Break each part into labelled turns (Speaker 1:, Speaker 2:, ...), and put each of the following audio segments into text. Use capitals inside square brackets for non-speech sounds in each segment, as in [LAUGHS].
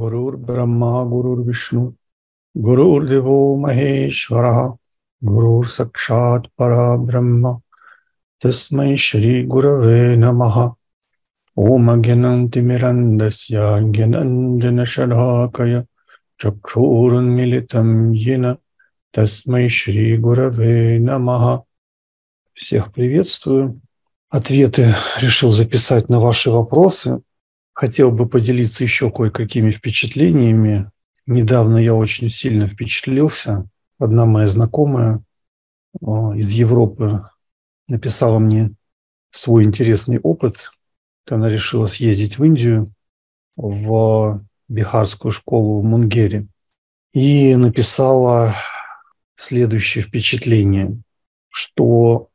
Speaker 1: गुरुर्ब्रह्मा गुरुर्विष्णु गुरुर्देवो महेश्वरः गुरुर्साक्षात् परब्रह्म तस्मै श्रीगुरवे नमः ॐ अज्ञनन्तिमिरन्दस्य ज्ञनञ्जनशलाकय चक्षुरुन्मिलितं येन тасмай Шри Гураве Намаха. Всех приветствую. Ответы решил записать на ваши вопросы. Хотел бы поделиться еще кое-какими впечатлениями. Недавно я очень сильно впечатлился. Одна моя знакомая из Европы написала мне свой интересный опыт. Она решила съездить в Индию, в бихарскую школу в Мунгере. И написала следующее впечатление, что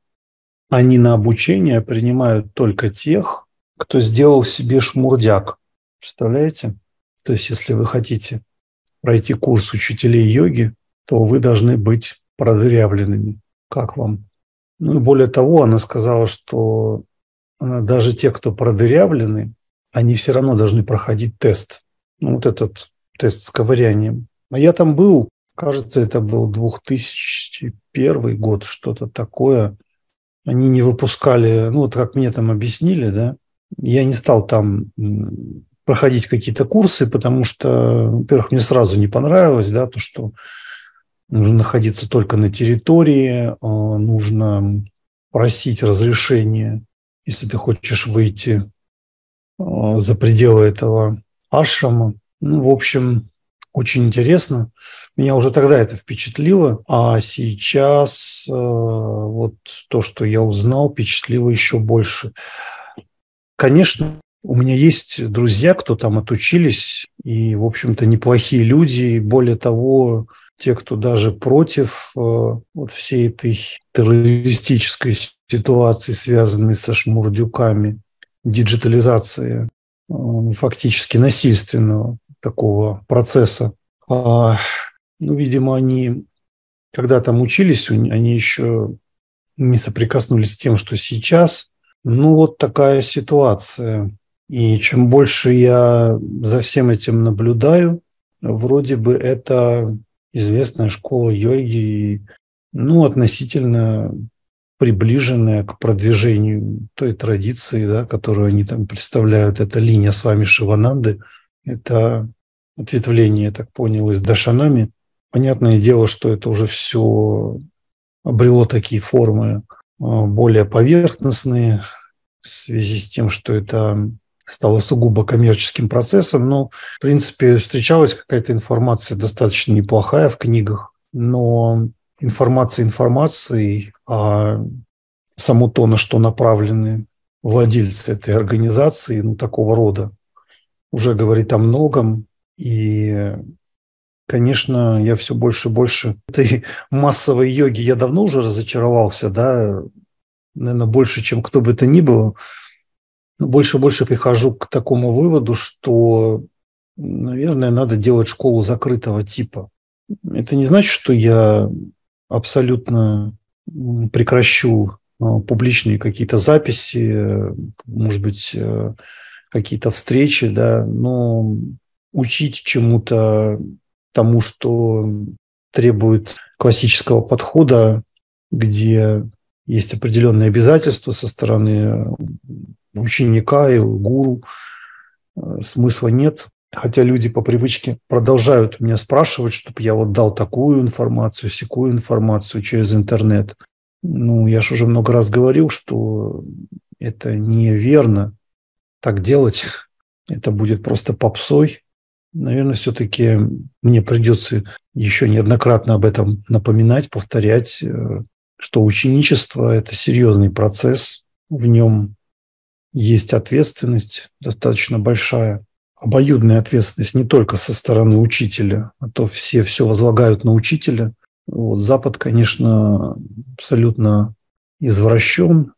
Speaker 1: они на обучение принимают только тех, кто сделал себе шмурдяк. Представляете? То есть, если вы хотите пройти курс учителей йоги, то вы должны быть продырявленными. Как вам? Ну и более того, она сказала, что э, даже те, кто продырявлены, они все равно должны проходить тест. Ну, вот этот тест с ковырянием. А я там был, кажется, это был 2001 год, что-то такое. Они не выпускали, ну вот как мне там объяснили, да, я не стал там проходить какие-то курсы, потому что, во-первых, мне сразу не понравилось, да, то, что нужно находиться только на территории, а, нужно просить разрешение, если ты хочешь выйти а, за пределы этого ашрама. Ну, в общем, очень интересно. Меня уже тогда это впечатлило, а сейчас э, вот то, что я узнал, впечатлило еще больше. Конечно, у меня есть друзья, кто там отучились, и, в общем-то, неплохие люди. Более того, те, кто даже против э, вот всей этой террористической ситуации, связанной со шмурдюками, диджитализации э, фактически насильственного такого процесса. А, ну, видимо, они, когда там учились, они еще не соприкоснулись с тем, что сейчас – ну, вот такая ситуация. И чем больше я за всем этим наблюдаю, вроде бы это известная школа йоги, ну, относительно приближенная к продвижению той традиции, да, которую они там представляют. Это линия с вами Шивананды. Это ответвление, я так понял, из Дашанами. Понятное дело, что это уже все обрело такие формы более поверхностные, в связи с тем, что это стало сугубо коммерческим процессом. Но, в принципе, встречалась какая-то информация достаточно неплохая в книгах, но информация информацией, а само то, на что направлены владельцы этой организации, ну, такого рода, уже говорит о многом. И, конечно, я все больше и больше этой [LAUGHS] массовой йоги, я давно уже разочаровался, да, наверное, больше, чем кто бы то ни было, больше и больше прихожу к такому выводу, что, наверное, надо делать школу закрытого типа. Это не значит, что я абсолютно прекращу а, публичные какие-то записи, может быть, э, какие-то встречи, да, но учить чему-то тому, что требует классического подхода, где есть определенные обязательства со стороны ученика и гуру. Э, смысла нет. Хотя люди по привычке продолжают меня спрашивать, чтобы я вот дал такую информацию, всякую информацию через интернет. Ну, я же уже много раз говорил, что это неверно так делать. Это будет просто попсой. Наверное, все-таки мне придется еще неоднократно об этом напоминать, повторять, э, что ученичество – это серьезный процесс, в нем есть ответственность достаточно большая, обоюдная ответственность не только со стороны учителя, а то все все возлагают на учителя. Вот Запад, конечно, абсолютно извращен,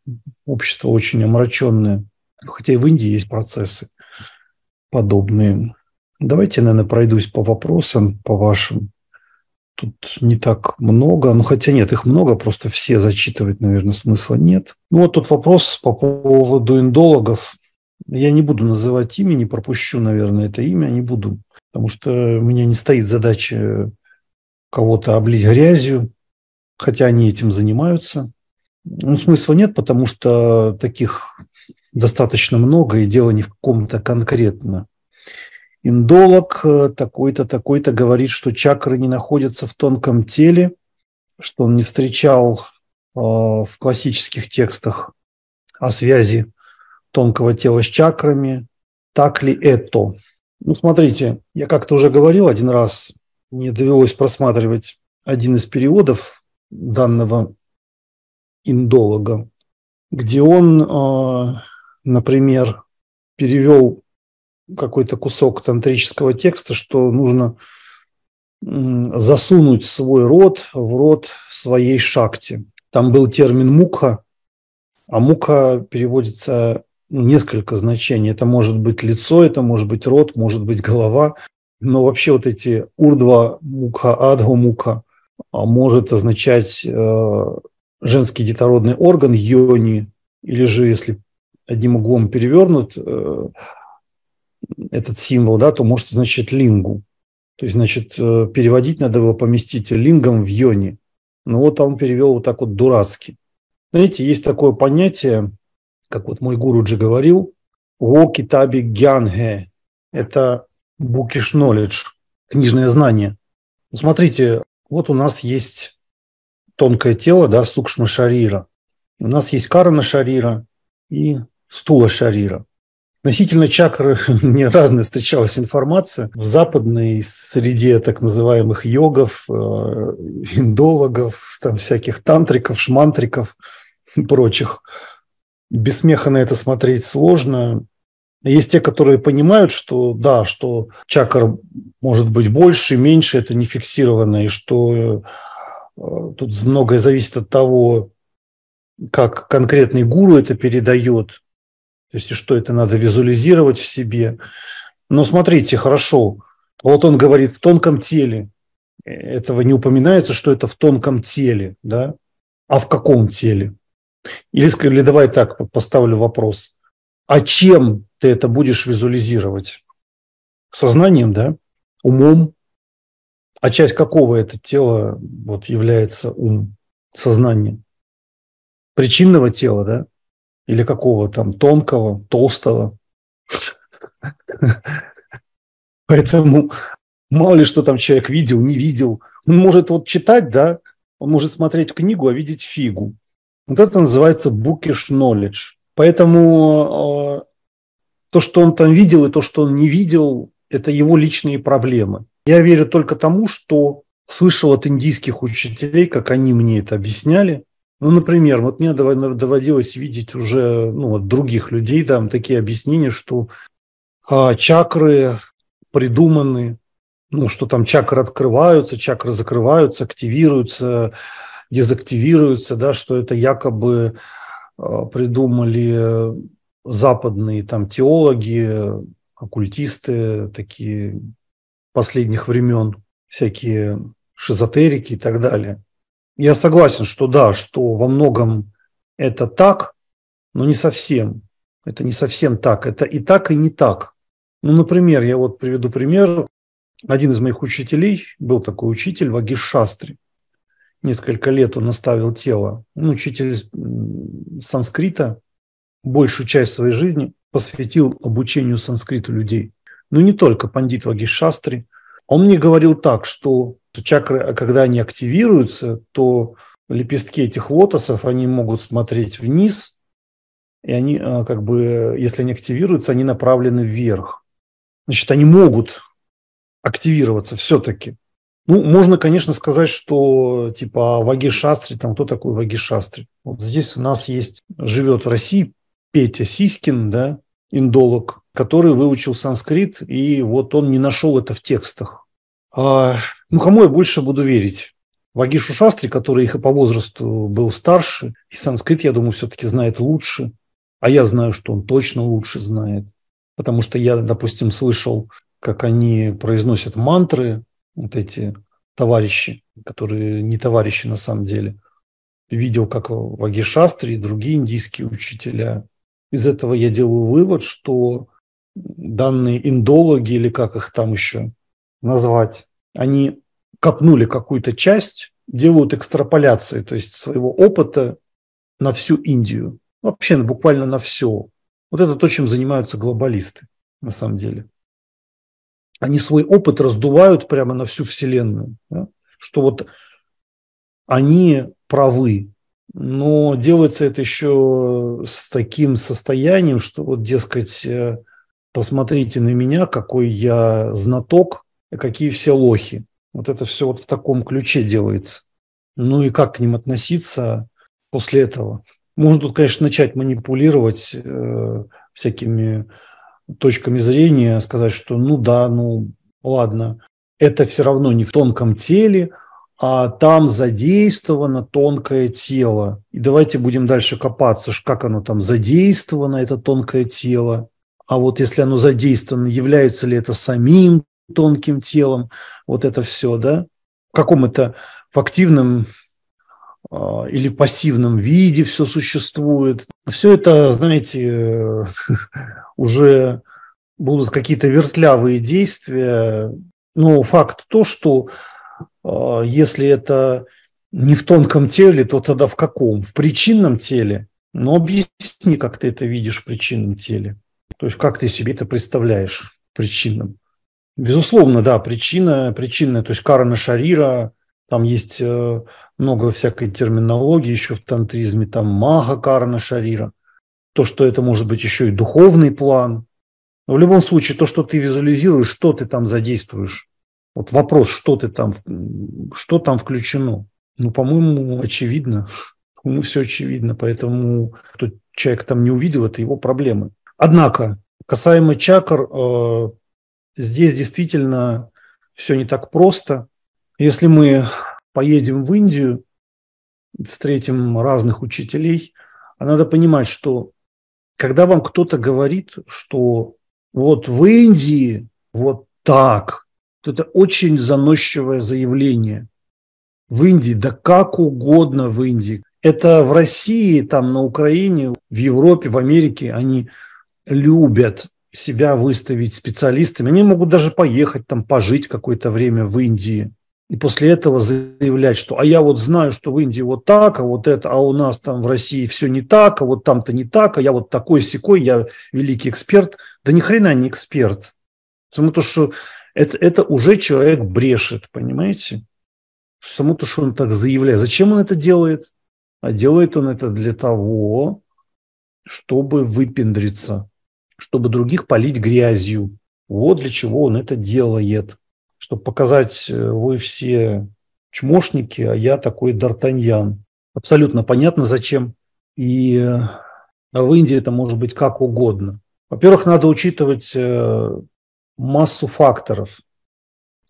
Speaker 1: общество очень омраченное, хотя и в Индии есть процессы подобные. Давайте, наверное, пройдусь по вопросам, по вашим. Тут не так много, ну хотя нет, их много, просто все зачитывать, наверное, смысла нет. Ну вот тут вопрос по поводу индологов. Я не буду называть имя, не пропущу, наверное, это имя, не буду потому что у меня не стоит задача кого-то облить грязью, хотя они этим занимаются. Ну, смысла нет, потому что таких достаточно много, и дело не в каком-то конкретно. Индолог э, такой-то, такой-то говорит, что чакры не находятся в тонком теле, что он не встречал э, в классических текстах о связи тонкого тела с чакрами. Так ли это? Ну, смотрите, я как-то уже говорил один раз, мне довелось просматривать один из переводов данного индолога, где он, э, например, перевел какой-то кусок тантрического текста, что нужно засунуть свой род в род своей шакти. Там был термин мукха, а мукха переводится несколько значений. Это может быть лицо, это может быть рот, может быть голова. Но вообще вот эти урдва мукха, адху мукха а может означать э, женский детородный орган, йони, или же, если одним углом перевернут э, этот символ, да, то может означать лингу. То есть, значит, э, переводить надо было поместить лингом в йони. Но вот он перевел вот так вот дурацки. Знаете, есть такое понятие, как вот мой гуруджи говорил, «Во гянге» – это bookish knowledge, книжное знание. Смотрите, вот у нас есть тонкое тело, да, сукшма шарира. У нас есть карана шарира и стула шарира. Относительно чакры [LAUGHS] мне разная встречалась информация. В западной среде так называемых йогов, э, индологов, там всяких тантриков, шмантриков и прочих – без смеха на это смотреть сложно. Есть те, которые понимают, что да, что чакр может быть больше, меньше, это не фиксировано, и что э, тут многое зависит от того, как конкретный гуру это передает, то есть что это надо визуализировать в себе. Но смотрите, хорошо, вот он говорит в тонком теле, этого не упоминается, что это в тонком теле, да? А в каком теле? Или, или давай так поставлю вопрос. А чем ты это будешь визуализировать? Сознанием, да? Умом? А часть какого это тела вот является ум, сознание? Причинного тела, да? Или какого там тонкого, толстого? Поэтому мало ли что там человек видел, не видел. Он может вот читать, да, он может смотреть книгу, а видеть фигу. Вот это называется bookish knowledge. Поэтому э, то, что он там видел, и то, что он не видел, это его личные проблемы. Я верю только тому, что слышал от индийских учителей, как они мне это объясняли. Ну, например, вот мне доводилось видеть уже ну, от других людей там такие объяснения, что а, чакры придуманы, ну, что там чакры открываются, чакры закрываются, активируются, дезактивируются, да, что это якобы а, придумали западные там теологи, оккультисты такие последних времен, всякие шизотерики и так далее. Я согласен, что да, что во многом это так, но не совсем. Это не совсем так. Это и так, и не так. Ну, например, я вот приведу пример. Один из моих учителей, был такой учитель Вагиш Шастри – несколько лет он наставил тело. Он учитель санскрита, большую часть своей жизни посвятил обучению санскриту людей. Но не только пандит Вагишастри. Он мне говорил так, что чакры, когда они активируются, то лепестки этих лотосов, они могут смотреть вниз, и они а, как бы, если они активируются, они направлены вверх. Значит, они могут активироваться все-таки. Ну, можно, конечно, сказать, что типа Ваги Шастри, там кто такой Ваги Шастри? Вот здесь у нас есть, живет в России Петя Сиськин, да, индолог, который выучил санскрит, и вот он не нашел это в текстах. А, ну, кому я больше буду верить? Вагишу Шастри, который их и по возрасту был старше, и санскрит, я думаю, все-таки знает лучше. А я знаю, что он точно лучше знает. Потому что я, допустим, слышал, как они произносят мантры, вот эти товарищи, которые не товарищи на самом деле. Видел, как Вагишастри и другие индийские учителя. Из этого я делаю вывод, что данные индологи, или как их там еще назвать. Они копнули какую-то часть, делают экстраполяции, то есть своего опыта на всю Индию. Вообще буквально на все. Вот это то, чем занимаются глобалисты на самом деле. Они свой опыт раздувают прямо на всю Вселенную. Да? Что вот они правы, но делается это еще с таким состоянием, что вот, дескать, э, посмотрите на меня, какой я знаток, какие все лохи. Вот это все вот в таком ключе делается. Ну и как к ним относиться после этого? Можно тут, конечно, начать манипулировать э, всякими точками зрения, сказать, что ну да, ну ладно, это все равно не в тонком теле, а там задействовано тонкое тело. И давайте будем дальше копаться, как оно там задействовано, это тонкое тело. А вот если оно задействовано, является ли это самим тонким телом, вот это все, да? В каком это, в активном э, или пассивном виде все существует. Все это, знаете, [LAUGHS] уже будут какие-то вертлявые действия. Но факт то, что а, если это не в тонком теле, то тогда в каком? В причинном теле? Ну, объясни, как ты это видишь в причинном теле. То есть, как ты себе это представляешь причинным? Безусловно, да, причина, причинная, то есть Карана Шарира, там есть э, много всякой терминологии еще в тантризме, там мага Карана Шарира, то, что это может быть еще и духовный план. Но в любом случае, то, что ты визуализируешь, что ты там задействуешь, вот вопрос, что ты там, что там включено? Ну, по-моему, очевидно. [LAUGHS] Ну, все очевидно, поэтому кто человек там не увидел, это его проблемы. Однако, касаемо чакр, э, здесь действительно все не так просто. Если мы поедем в Индию, встретим разных учителей, а надо понимать, что когда вам кто-то говорит, что вот в Индии вот так, это очень заносчивое заявление. В Индии, да как угодно в Индии. Это в России, там на Украине, в Европе, в Америке они любят себя выставить специалистами. Они могут даже поехать там пожить какое-то время в Индии. И после этого заявлять, что а я вот знаю, что в Индии вот так, а вот это, а у нас там в России все не так, а вот там-то не так, а я вот такой секой, я великий эксперт. Да ни хрена не эксперт. Потому то, что это, это уже человек брешет, понимаете? Само то, что он так заявляет. Зачем он это делает? А делает он это для того, чтобы выпендриться, чтобы других полить грязью. Вот для чего он это делает. Чтобы показать, э, вы все чмошники, а я такой Д'Артаньян. Абсолютно понятно, зачем. И э, в Индии это может быть как угодно. Во-первых, надо учитывать э, массу факторов.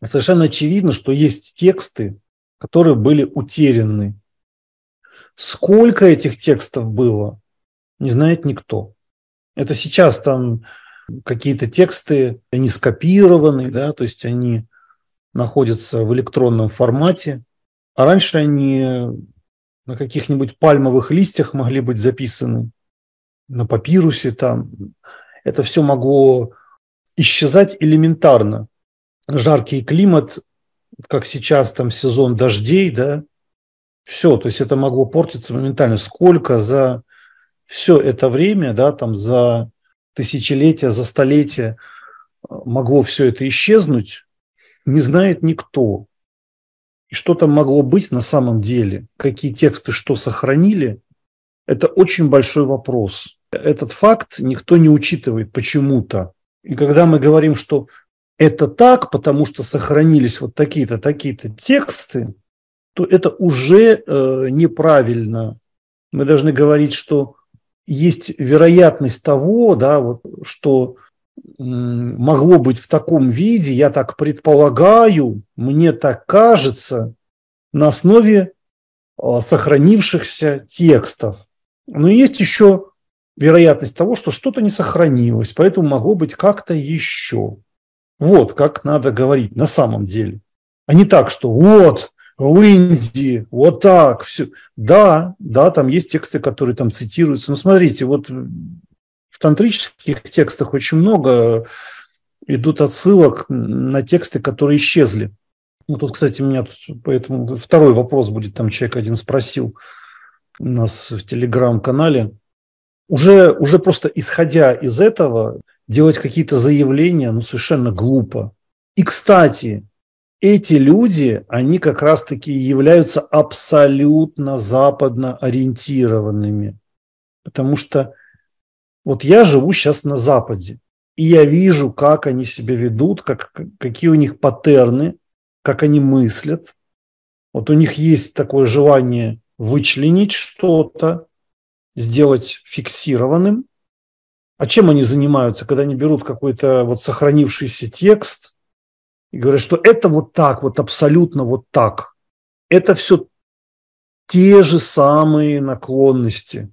Speaker 1: Совершенно очевидно, что есть тексты, которые были утеряны. Сколько этих текстов было, не знает никто. Это сейчас там какие-то тексты, они скопированы, да, то есть они находятся в электронном формате, а раньше они на каких-нибудь пальмовых листьях могли быть записаны, на папирусе там. Это все могло исчезать элементарно. Жаркий климат, как сейчас там сезон дождей, да, все, то есть это могло портиться моментально. Сколько за все это время, да, там за тысячелетия, за столетия могло все это исчезнуть, не знает никто. И что там могло быть на самом деле, какие тексты что сохранили, это очень большой вопрос. Этот факт никто не учитывает почему-то. И когда мы говорим, что это так, потому что сохранились вот такие-то, такие-то тексты, то это уже э, неправильно. Мы должны говорить, что есть вероятность того, да, вот, что могло быть в таком виде, я так предполагаю, мне так кажется, на основе э, сохранившихся текстов. Но есть еще вероятность того, что что-то не сохранилось, поэтому могло быть как-то еще. Вот как надо говорить на самом деле. А не так, что вот в Индии, вот так, все. Да, да, там есть тексты, которые там цитируются. Но смотрите, вот в тантрических текстах очень много идут отсылок на тексты, которые исчезли. Ну, тут, кстати, меня тут, поэтому второй вопрос будет, там человек один спросил у нас в телеграм-канале. Уже, уже просто исходя из этого, делать какие-то заявления, ну, совершенно глупо. И, кстати, эти люди, они как раз-таки являются абсолютно западно ориентированными. Потому что вот я живу сейчас на Западе, и я вижу, как они себя ведут, как, какие у них паттерны, как они мыслят. Вот у них есть такое желание вычленить что-то, сделать фиксированным. А чем они занимаются, когда они берут какой-то вот сохранившийся текст и говорят, что это вот так, вот абсолютно вот так. Это все те же самые наклонности.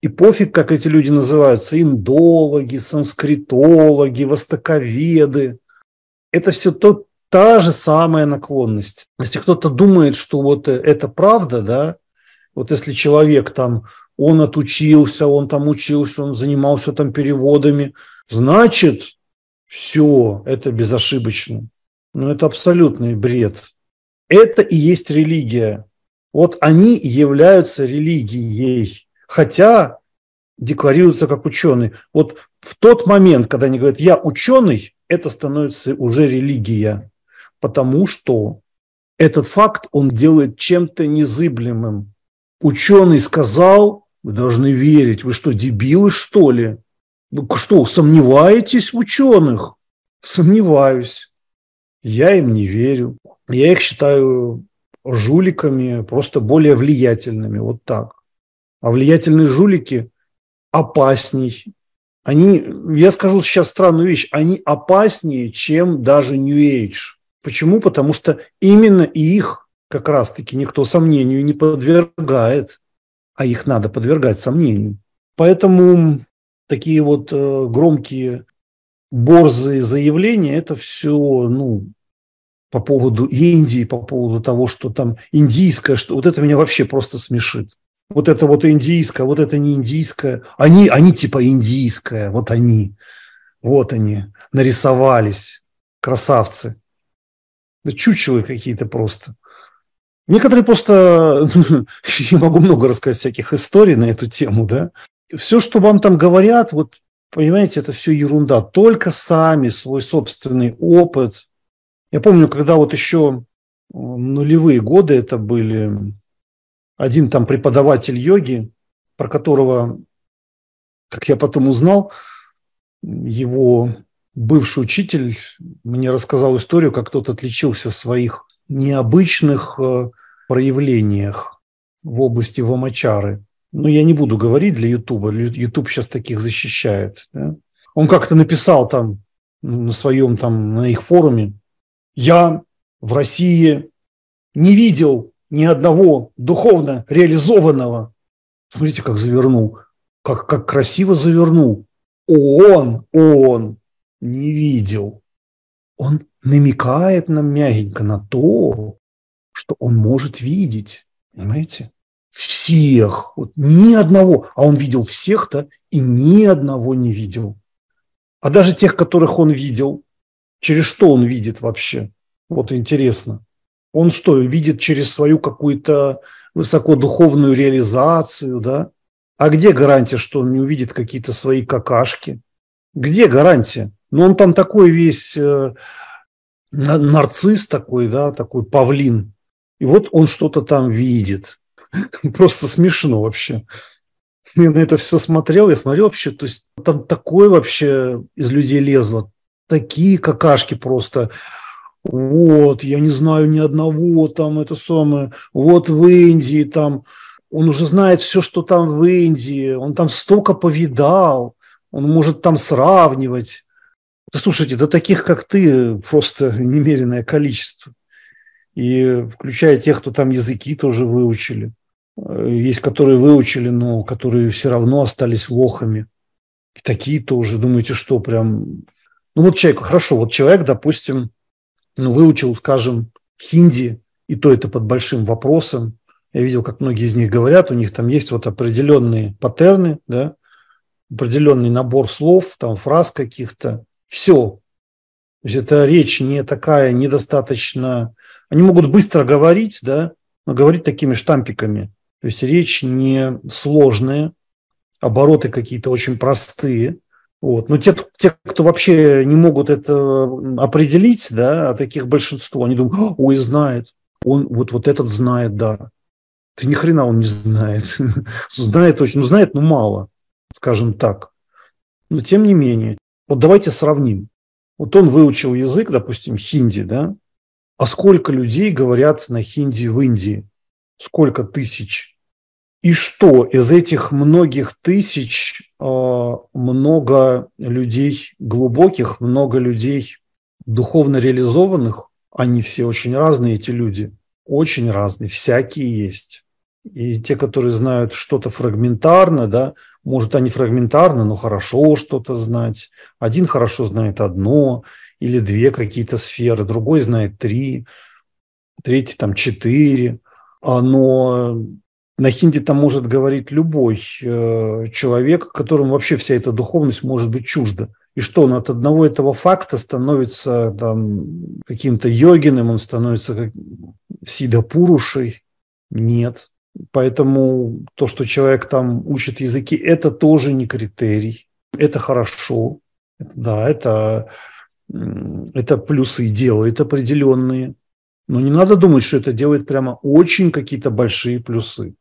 Speaker 1: И пофиг, как эти люди называются, индологи, санскритологи, востоковеды. Это все то, та же самая наклонность. Если кто-то думает, что вот это правда, да, вот если человек там, он отучился, он там учился, он занимался там переводами, значит, все, это безошибочно. Но это абсолютный бред. Это и есть религия. Вот они являются религией, хотя декларируются как ученые. Вот в тот момент, когда они говорят «я ученый», это становится уже религия потому что этот факт он делает чем-то незыблемым. Ученый сказал, вы должны верить, вы что, дебилы, что ли? Вы что, сомневаетесь в ученых? Сомневаюсь. Я им не верю. Я их считаю жуликами, просто более влиятельными, вот так. А влиятельные жулики опасней. Они, я скажу сейчас странную вещь, они опаснее, чем даже New Age. Почему? Потому что именно их как раз-таки никто сомнению не подвергает, а их надо подвергать сомнению. Поэтому такие вот э, громкие борзые заявления, это все, ну, по поводу Индии, по поводу того, что там индийское, что вот это меня вообще просто смешит. Вот это вот индийское, вот это не индийское. Они, они типа индийское, вот они, вот они, нарисовались, красавцы. Да чучелы какие-то просто. Некоторые просто... [LAUGHS] Я могу много рассказать всяких историй на эту тему, да. Все, что вам там говорят, вот, понимаете, это все ерунда. Только сами свой собственный опыт. Я помню, когда вот еще нулевые годы это были, один там преподаватель йоги, про которого, как я потом узнал, его бывший учитель мне рассказал историю, как тот отличился в своих необычных э, проявлениях в области вамачары. Ну, я не буду говорить для Ютуба. Ютуб сейчас таких защищает. Да? Он как-то написал там на своем, там, на их форуме, я в России не видел ни одного духовно реализованного. Смотрите, как завернул, как, как красиво завернул. Он, он, не видел. Он намекает нам мягенько на то, что он может видеть. Понимаете? Всех. Вот ни одного. А он видел всех-то и ни одного не видел. А даже тех, которых он видел, через что он видит вообще? Вот интересно. Он что, видит через свою какую-то высокодуховную реализацию, да? А где гарантия, что он не увидит какие-то свои какашки? Где гарантия? Но он там такой весь э, нарцисс такой, да, такой павлин. И вот он что-то там видит. [LAUGHS] Просто смешно вообще. Я на это все смотрел, я смотрел вообще, то есть там такое вообще из людей лезло. Такие какашки просто. Вот, я не знаю ни одного там, это самое. Вот в Индии там, он уже знает все, что там в Индии. Он там столько повидал. Он может там сравнивать. Слушайте, да таких, как ты, просто [LAUGHS] немеренное количество. И включая тех, кто там языки тоже выучили. Э, есть, которые выучили, но которые все равно остались лохами. И такие тоже. Думаете, что прям... Ну вот человек, хорошо, вот человек, допустим, ну, выучил, скажем, хинди, и то это под большим вопросом. Я видел, как многие из них говорят, у них там есть вот определенные паттерны, да, определенный набор слов, там фраз каких-то, все. То есть это речь не такая недостаточно... Они могут быстро говорить, да, но говорить такими штампиками. То есть речь не сложная, обороты какие-то очень простые. Вот. Но те, те, кто вообще не могут это определить, да, а таких большинство, они думают, ой, знает, он вот, вот этот знает, да. Ты ни хрена он не знает. [LAUGHS] знает очень, ну знает, но мало, скажем так. Но тем не менее, вот давайте сравним. Вот он выучил язык, допустим, хинди, да, а сколько людей говорят на хинди в Индии? Сколько тысяч? И что из этих многих тысяч э, много людей глубоких, много людей духовно реализованных, они все очень разные, эти люди, очень разные, всякие есть. И те, которые знают что-то фрагментарно, да, может, они фрагментарно, но хорошо что-то знать. Один хорошо знает одно или две какие-то сферы, другой знает три, третий там четыре. А, но на хинди там может говорить любой э, человек, которому вообще вся эта духовность может быть чужда. И что он от одного этого факта становится там, каким-то йогиным, он становится как сидапурушей? Нет. Поэтому то, что человек там учит языки, это тоже не критерий. Это хорошо. Да, это, это плюсы делает определенные. Но не надо думать, что это делает прямо очень какие-то большие плюсы.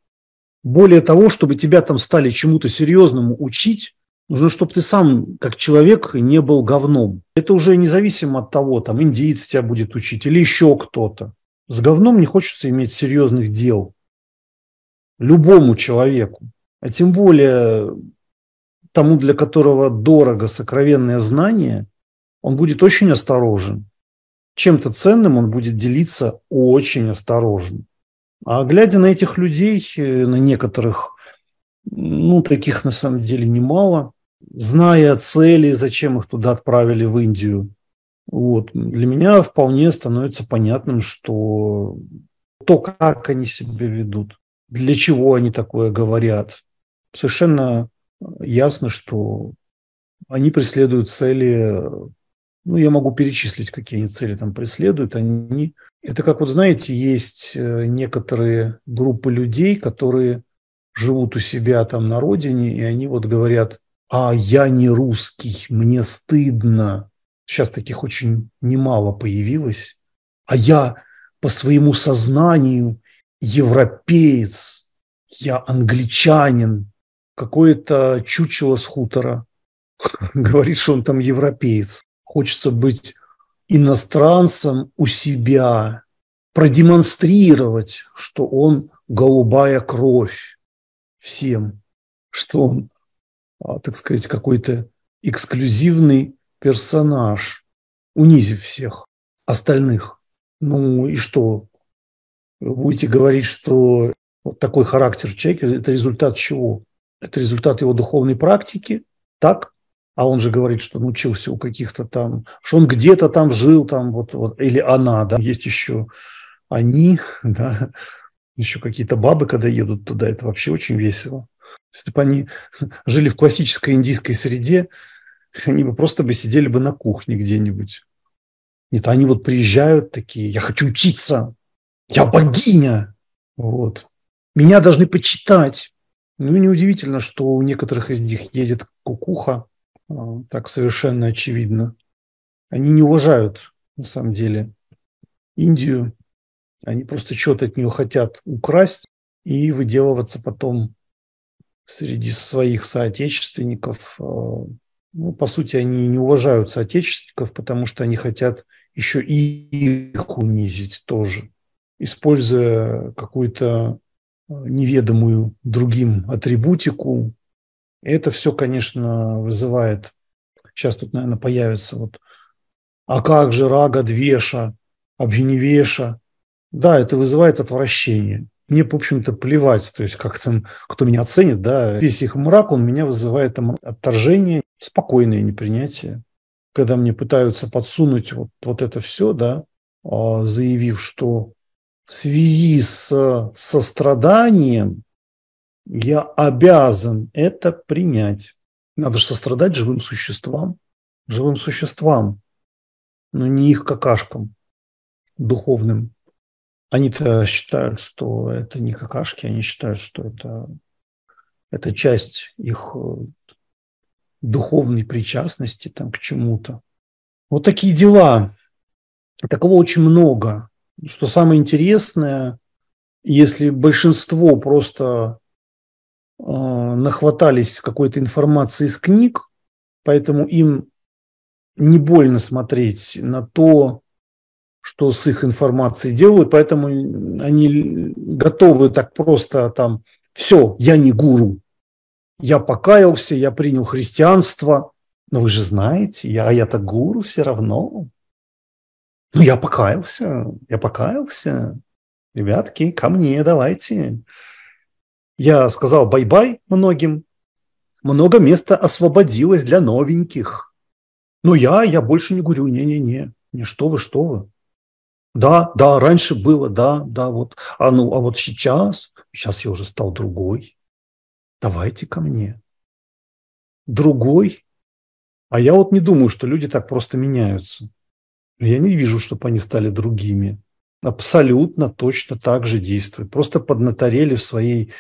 Speaker 1: Более того, чтобы тебя там стали чему-то серьезному учить, нужно, чтобы ты сам, как человек, не был говном. Это уже независимо от того, там, индийец тебя будет учить или еще кто-то. С говном не хочется иметь серьезных дел. Любому человеку. А тем более тому, для которого дорого сокровенное знание, он будет очень осторожен. Чем-то ценным он будет делиться очень осторожно. А глядя на этих людей, э, на некоторых, ну, таких на самом деле немало, зная цели, зачем их туда отправили в Индию, вот, для меня вполне становится понятным, что то, как они себя ведут, для чего они такое говорят, совершенно ясно, что они преследуют цели, ну, я могу перечислить, какие они цели там преследуют, они это как вот, знаете, есть э, некоторые группы людей, которые живут у себя там на родине, и они вот говорят, а я не русский, мне стыдно. Сейчас таких очень немало появилось. А я по своему сознанию европеец, я англичанин, какое-то чучело с хутора [LAUGHS] говорит, что он там европеец. Хочется быть иностранцам у себя, продемонстрировать, что он голубая кровь всем, что он, а, так сказать, какой-то эксклюзивный персонаж, унизив всех остальных. Ну и что? Вы будете говорить, что вот такой характер человека – это результат чего? Это результат его духовной практики, так? А он же говорит, что научился у каких-то там, что он где-то там жил, там вот, вот или она, да, есть еще они, [LAUGHS] да, еще какие-то бабы, когда едут туда, это вообще очень весело. Если бы они [LAUGHS] жили в классической индийской среде, [LAUGHS] они бы просто бы сидели бы на кухне где-нибудь. Нет, они вот приезжают такие, я хочу учиться, я богиня, вот. Меня должны почитать. Ну, неудивительно, что у некоторых из них едет кукуха, так совершенно очевидно. Они не уважают, на самом деле, Индию. Они просто что-то от нее хотят украсть и выделываться потом среди своих соотечественников. А, ну, по сути, они не уважают соотечественников, потому что они хотят еще и их унизить тоже, используя какую-то а, неведомую другим атрибутику, это все, конечно, вызывает, сейчас тут, наверное, появится вот, а как же рага двеша, обвиневеша. Да, это вызывает отвращение. Мне, в общем-то, плевать, то есть как там, кто меня оценит, да, весь их мрак, он меня вызывает там, отторжение, спокойное непринятие. Когда мне пытаются подсунуть вот, вот это все, да, а, заявив, что в связи с состраданием я обязан это принять. Надо же сострадать живым существам. Живым существам. но не их какашкам духовным. Они-то считают, что это не какашки, они считают, что это, это часть их э, духовной причастности там, к чему-то. Вот такие дела. Такого очень много. Что самое интересное, если большинство просто нахватались какой-то информации из книг, поэтому им не больно смотреть на то, что с их информацией делают, поэтому они готовы так просто там, все, я не гуру, я покаялся, я принял христианство, но вы же знаете, я, я-то гуру все равно. Ну, я покаялся, я покаялся. Ребятки, ко мне давайте. Я сказал bye-bye многим. Много места освободилось для новеньких. Но я, я больше не говорю, не-не-не, не что вы, что вы. Да, да, раньше было, да, да, вот. А ну, а вот сейчас, сейчас я уже стал другой. Давайте ко мне. Другой. А я вот не думаю, что люди так просто меняются. Я не вижу, чтобы они стали другими. Абсолютно точно так же действуют. Просто поднаторели в своей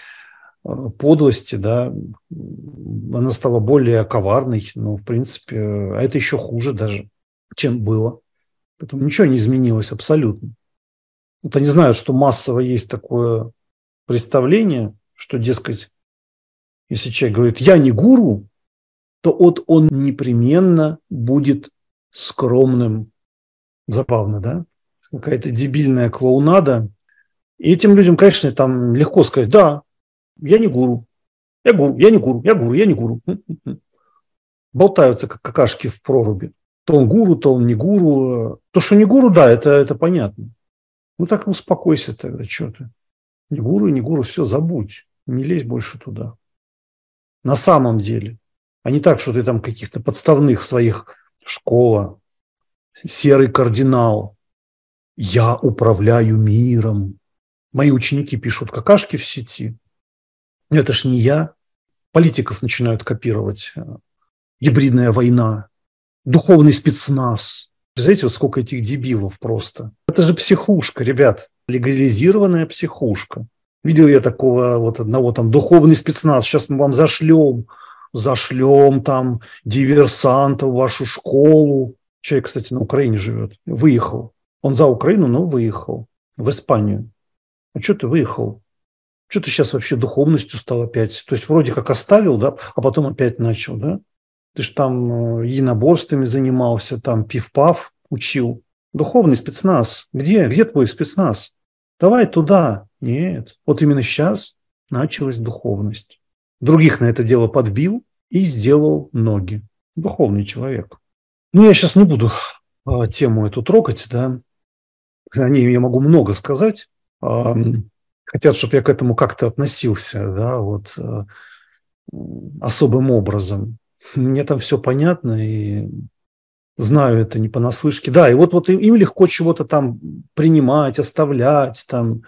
Speaker 1: подлости, да, она стала более коварной, но, в принципе, а это еще хуже даже, чем было. Поэтому ничего не изменилось абсолютно. Вот они знают, что массово есть такое представление, что, дескать, если человек говорит «я не гуру», то вот он непременно будет скромным. Забавно, да? Какая-то дебильная клоунада. И этим людям, конечно, там легко сказать «да, я не гуру, я гуру, я не гуру, я гуру, я не гуру». Болтаются, как какашки в проруби. То он гуру, то он не гуру. То, что не гуру, да, это, это понятно. Ну так успокойся тогда, что ты. Не гуру, не гуру, все, забудь. Не лезь больше туда. На самом деле. А не так, что ты там каких-то подставных своих школа, серый кардинал. Я управляю миром. Мои ученики пишут какашки в сети. Но это ж не я. Политиков начинают копировать. Гибридная война духовный спецназ. Представляете, вот сколько этих дебилов просто. Это же психушка, ребят, легализированная психушка. Видел я такого вот одного там духовный спецназ, сейчас мы вам зашлем, зашлем там диверсантов в вашу школу. Человек, кстати, на Украине живет, выехал. Он за Украину, но выехал в Испанию. А что ты выехал? Что ты сейчас вообще духовностью стал опять? То есть вроде как оставил, да, а потом опять начал, да? Ты же там э, единоборствами занимался, там пив-пав учил. Духовный спецназ. Где? Где твой спецназ? Давай туда. Нет. Вот именно сейчас началась духовность. Других на это дело подбил и сделал ноги. Духовный человек. Ну, я сейчас не буду а, тему эту трогать, да. О ней я могу много сказать. Хотят, чтобы я к этому как-то относился, да, вот а, особым образом. Мне там все понятно и знаю это не понаслышке. Да, и вот, вот им легко чего-то там принимать, оставлять, там,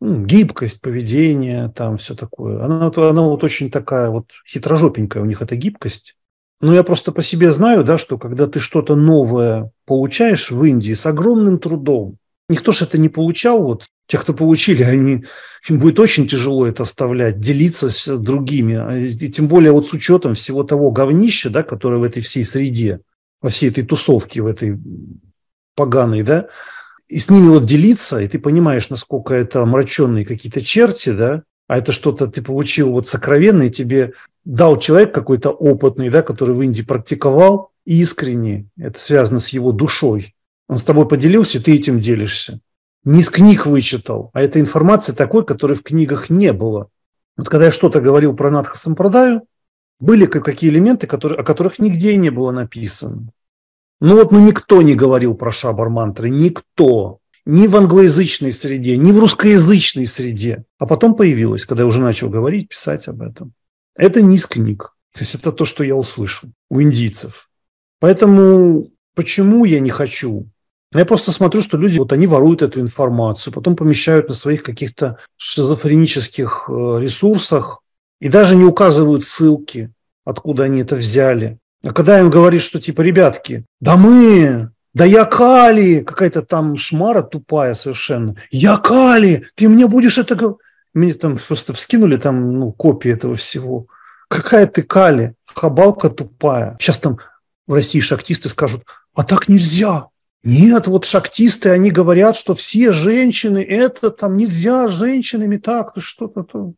Speaker 1: ну, гибкость поведения, там все такое. Она, она вот очень такая вот хитрожопенькая у них эта гибкость. Но я просто по себе знаю, да, что когда ты что-то новое получаешь в Индии с огромным трудом, никто же это не получал вот те, кто получили, они, им будет очень тяжело это оставлять, делиться с другими. А и тем более вот с учетом всего того говнища, да, которое в этой всей среде, во всей этой тусовке, в этой поганой, да, и с ними вот делиться, и ты понимаешь, насколько это омраченные какие-то черти, да, а это что-то ты получил вот сокровенное, тебе дал человек какой-то опытный, да, который в Индии практиковал искренне, это связано с его душой. Он с тобой поделился, ты этим делишься не из книг вычитал, а это информация такой, которой в книгах не было. Вот когда я что-то говорил про Надха Сампрадаю, были какие элементы, которые, о которых нигде не было написано. Ну вот ну, никто не говорил про шабар мантры, никто. Ни в англоязычной среде, ни в русскоязычной среде. А потом появилось, когда я уже начал говорить, писать об этом. Это не из книг. То есть это то, что я услышал у индийцев. Поэтому почему я не хочу я просто смотрю, что люди, вот они воруют эту информацию, потом помещают на своих каких-то шизофренических э, ресурсах и даже не указывают ссылки, откуда они это взяли. А когда им говорит, что типа, ребятки, да мы Да я Кали! Какая-то там шмара тупая совершенно. Я Кали! Ты мне будешь это говорить? Мне там просто скинули там ну, копии этого всего. Какая ты Кали? Хабалка тупая. Сейчас там в России шахтисты скажут, а так нельзя. Нет, вот шахтисты, они говорят, что все женщины, это там нельзя с женщинами так, что-то.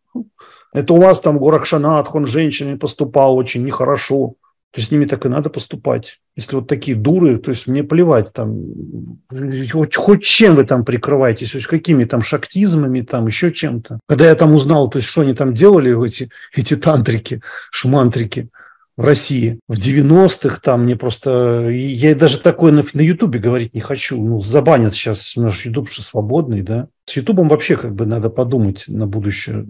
Speaker 1: Это у вас там Горакшанат, он женщинами поступал очень нехорошо то с ними так и надо поступать. Если вот такие дуры, то есть мне плевать там, хоть, хоть чем вы там прикрываетесь, то есть какими там шактизмами, там еще чем-то. Когда я там узнал, то есть что они там делали, эти, эти тантрики, шмантрики, в России в 90-х, там мне просто... Я даже такое на, на Ютубе говорить не хочу. Ну, забанят сейчас наш Ютуб, что свободный, да. С Ютубом вообще как бы надо подумать на будущее.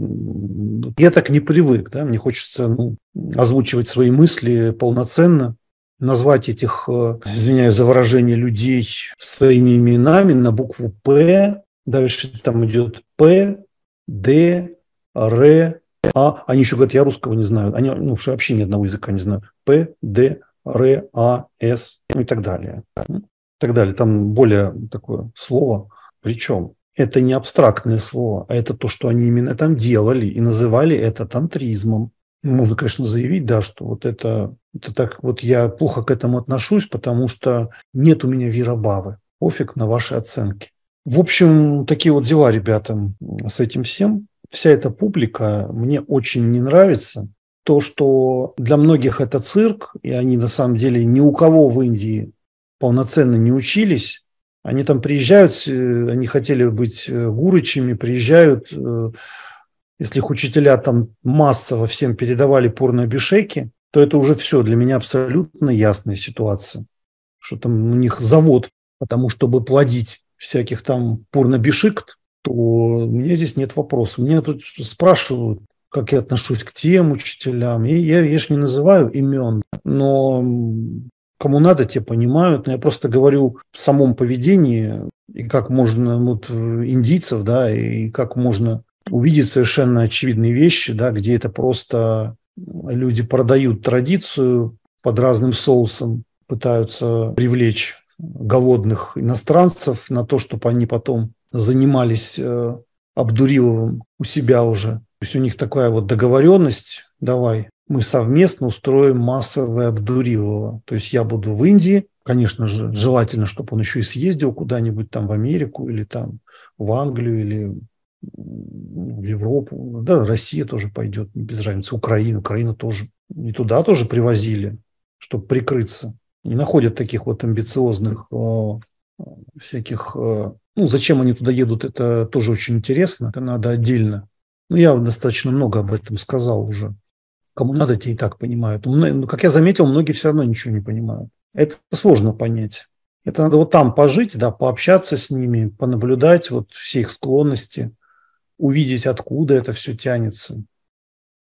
Speaker 1: Я так не привык, да. Мне хочется ну, озвучивать свои мысли полноценно, назвать этих, э, извиняюсь за выражение, людей своими именами на букву «П». Дальше там идет «П», «Д», «Р», а, они еще говорят, я русского не знаю. Они ну, вообще ни одного языка не знают. П, Д, Р, А, С ну, и так далее. И так далее. Там более такое слово. Причем это не абстрактное слово, а это то, что они именно там делали и называли это тантризмом. Можно, конечно, заявить, да, что вот это, это так вот я плохо к этому отношусь, потому что нет у меня вирабавы. Пофиг на ваши оценки. В общем, такие вот дела, ребята, с этим всем вся эта публика мне очень не нравится. То, что для многих это цирк, и они на самом деле ни у кого в Индии полноценно не учились. Они там приезжают, э, они хотели быть э, гурычами, приезжают, э, если их учителя там массово всем передавали порно-бишеки, то это уже все для меня абсолютно ясная ситуация. Что там у них завод, потому чтобы плодить всяких там порно-бишикт, то у меня здесь нет вопросов. Меня тут спрашивают, как я отношусь к тем учителям. И я, я же не называю имен, но кому надо, те понимают. Но я просто говорю в самом поведении, и как можно вот, индийцев, да, и как можно увидеть совершенно очевидные вещи, да, где это просто люди продают традицию под разным соусом, пытаются привлечь голодных иностранцев на то, чтобы они потом занимались э, Абдуриловым у себя уже. То есть у них такая вот договоренность, давай, мы совместно устроим массовое Абдурилова. То есть я буду в Индии, конечно же, желательно, чтобы он еще и съездил куда-нибудь там в Америку или там в Англию или в Европу. Да, Россия тоже пойдет, без разницы. Украина, Украина тоже. И туда тоже привозили, чтобы прикрыться. Не находят таких вот амбициозных э, всяких э, ну, зачем они туда едут, это тоже очень интересно. Это надо отдельно. Ну, я достаточно много об этом сказал уже. Кому надо, те и так понимают. Но, ну, как я заметил, многие все равно ничего не понимают. Это сложно понять. Это надо вот там пожить, да, пообщаться с ними, понаблюдать вот все их склонности, увидеть, откуда это все тянется.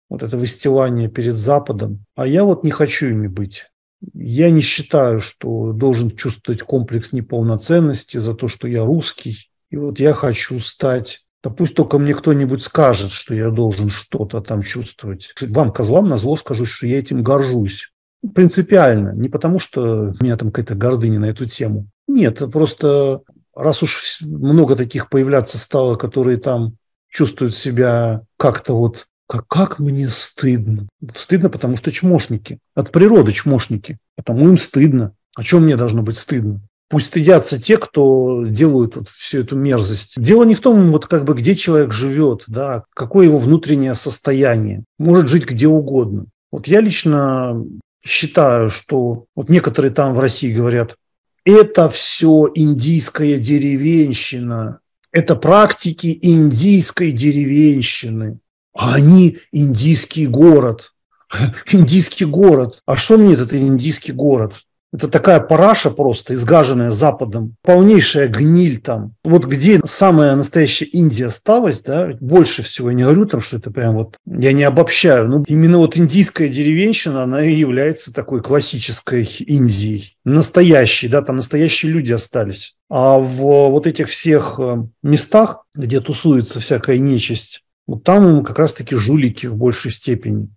Speaker 1: Вот это выстилание перед Западом. А я вот не хочу ими быть. Я не считаю, что должен чувствовать комплекс неполноценности за то, что я русский. И вот я хочу стать да пусть только мне кто-нибудь скажет, что я должен что-то там чувствовать. Вам, козлам, на зло скажу, что я этим горжусь. Принципиально. Не потому, что у меня там какая-то гордыня на эту тему. Нет, просто раз уж много таких появляться стало, которые там чувствуют себя как-то вот как, как мне стыдно. Стыдно, потому что чмошники. От природы чмошники. Потому им стыдно. А чем мне должно быть стыдно? Пусть стыдятся те, кто делают вот всю эту мерзость. Дело не в том, вот как бы где человек живет, да, какое его внутреннее состояние. Может жить где угодно. Вот я лично считаю, что вот некоторые там в России говорят, это все индийская деревенщина, это практики индийской деревенщины. А они индийский город. [LAUGHS] Индийский город. А что мне этот индийский город? Это такая параша просто, изгаженная Западом, полнейшая гниль там. Вот где самая настоящая Индия осталась, да, больше всего, я не говорю там, что это прям вот, я не обобщаю, но именно вот индийская деревенщина, она и является такой классической Индией. Настоящей, да, там настоящие люди остались. А в вот этих всех э, местах, где тусуется всякая нечисть, вот там как раз-таки жулики в большей степени.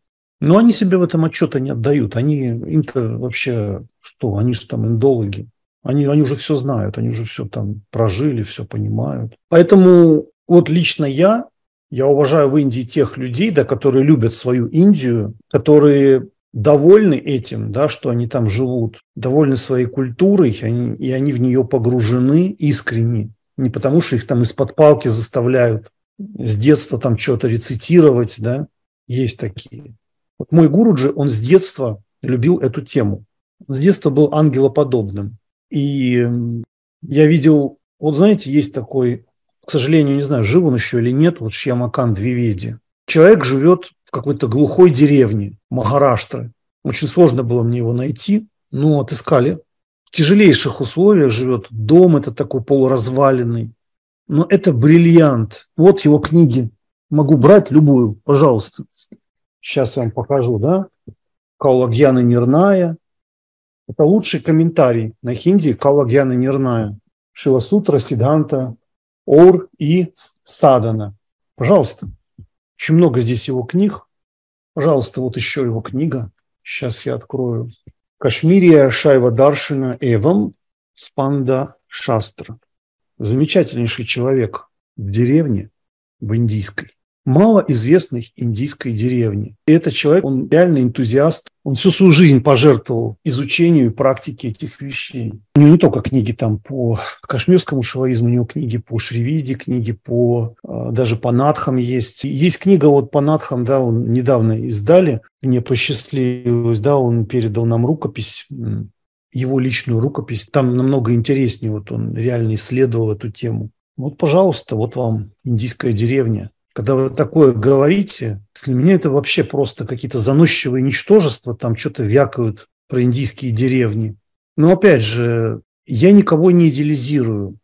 Speaker 1: Но они себе в этом отчета не отдают. Они, им-то вообще что? Они же там индологи. Они, они уже все знают, они уже все там прожили, все понимают. Поэтому вот лично я, я уважаю в Индии тех людей, да, которые любят свою Индию, которые довольны этим, да, что они там живут, довольны своей культурой, они, и они в нее погружены искренне. Не потому, что их там из-под палки заставляют с детства там что-то рецитировать, да, есть такие. Вот мой Гуруджи, он с детства любил эту тему. С детства был ангелоподобным. И я видел, вот знаете, есть такой, к сожалению, не знаю, жив он еще или нет, вот Шьямакан Двиведи. Человек живет в какой-то глухой деревне Махараштры. Очень сложно было мне его найти, но отыскали. В тяжелейших условиях живет. Дом это такой полуразваленный. Но это бриллиант. Вот его книги. Могу брать любую, пожалуйста. Сейчас я вам покажу, да? Каулагьяна Нирная. Это лучший комментарий на хинди Каулагьяна Нирная. Шивасутра, Сиданта, Ор и Садана. Пожалуйста. Очень много здесь его книг. Пожалуйста, вот еще его книга. Сейчас я открою. Кашмирия Шайва Даршина Эвам Спанда Шастра. Замечательнейший человек в деревне, в индийской малоизвестной индийской деревни. И этот человек, он реально энтузиаст. Он всю свою жизнь пожертвовал изучению и практике этих вещей. У него не только книги там по кашмирскому шиваизму, у него книги по Шривиде, книги по а, даже по Надхам есть. Есть книга вот по Надхам, да, он недавно издали, мне посчастливилось, да, он передал нам рукопись его личную рукопись. Там намного интереснее, вот он реально исследовал эту тему. Вот, пожалуйста, вот вам индийская деревня. Когда вы такое говорите, для меня это вообще просто какие-то заносчивые ничтожества, там что-то вякают про индийские деревни. Но опять же, я никого не идеализирую.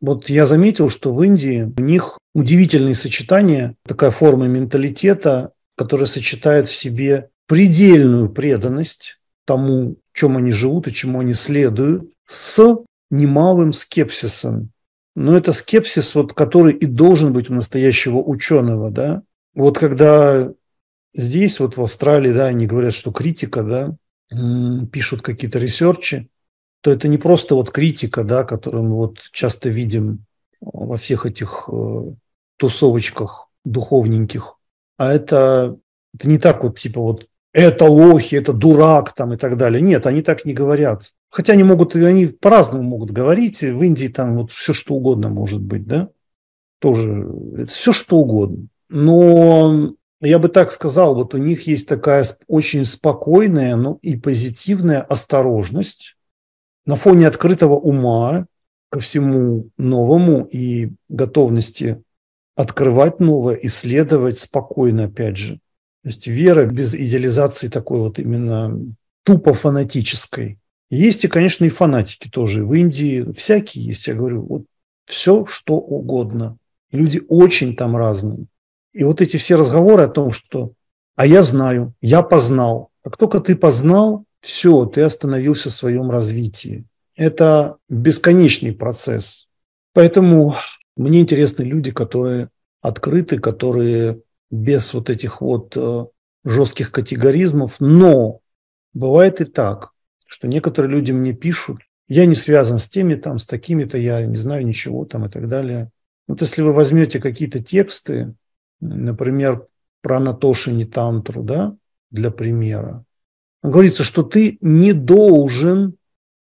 Speaker 1: Вот я заметил, что в Индии у них удивительные сочетания, такая форма менталитета, которая сочетает в себе предельную преданность тому, чем они живут и чему они следуют, с немалым скепсисом но это скепсис, вот, который и должен быть у настоящего ученого, да. Вот когда здесь, вот в Австралии, да, они говорят, что критика, да, пишут какие-то ресерчи, то это не просто вот критика, да, которую мы вот часто видим во всех этих э, тусовочках духовненьких, а это, это не так вот типа вот это лохи, это дурак там и так далее. Нет, они так не говорят. Хотя они могут, они по-разному могут говорить. В Индии там вот все что угодно может быть, да? Тоже все что угодно. Но я бы так сказал, вот у них есть такая очень спокойная, ну и позитивная осторожность на фоне открытого ума ко всему новому и готовности открывать новое, исследовать спокойно, опять же. То есть вера без идеализации такой вот именно тупо фанатической. Есть и, конечно, и фанатики тоже. В Индии всякие есть, я говорю, вот все, что угодно. Люди очень там разные. И вот эти все разговоры о том, что «а я знаю, я познал». Как только ты познал, все, ты остановился в своем развитии. Это бесконечный процесс. Поэтому мне интересны люди, которые открыты, которые без вот этих вот э, жестких категоризмов. Но бывает и так, что некоторые люди мне пишут, я не связан с теми, там, с такими-то, я не знаю ничего там и так далее. Вот если вы возьмете какие-то тексты, например, про Натошини Тантру, да, для примера, говорится, что ты не должен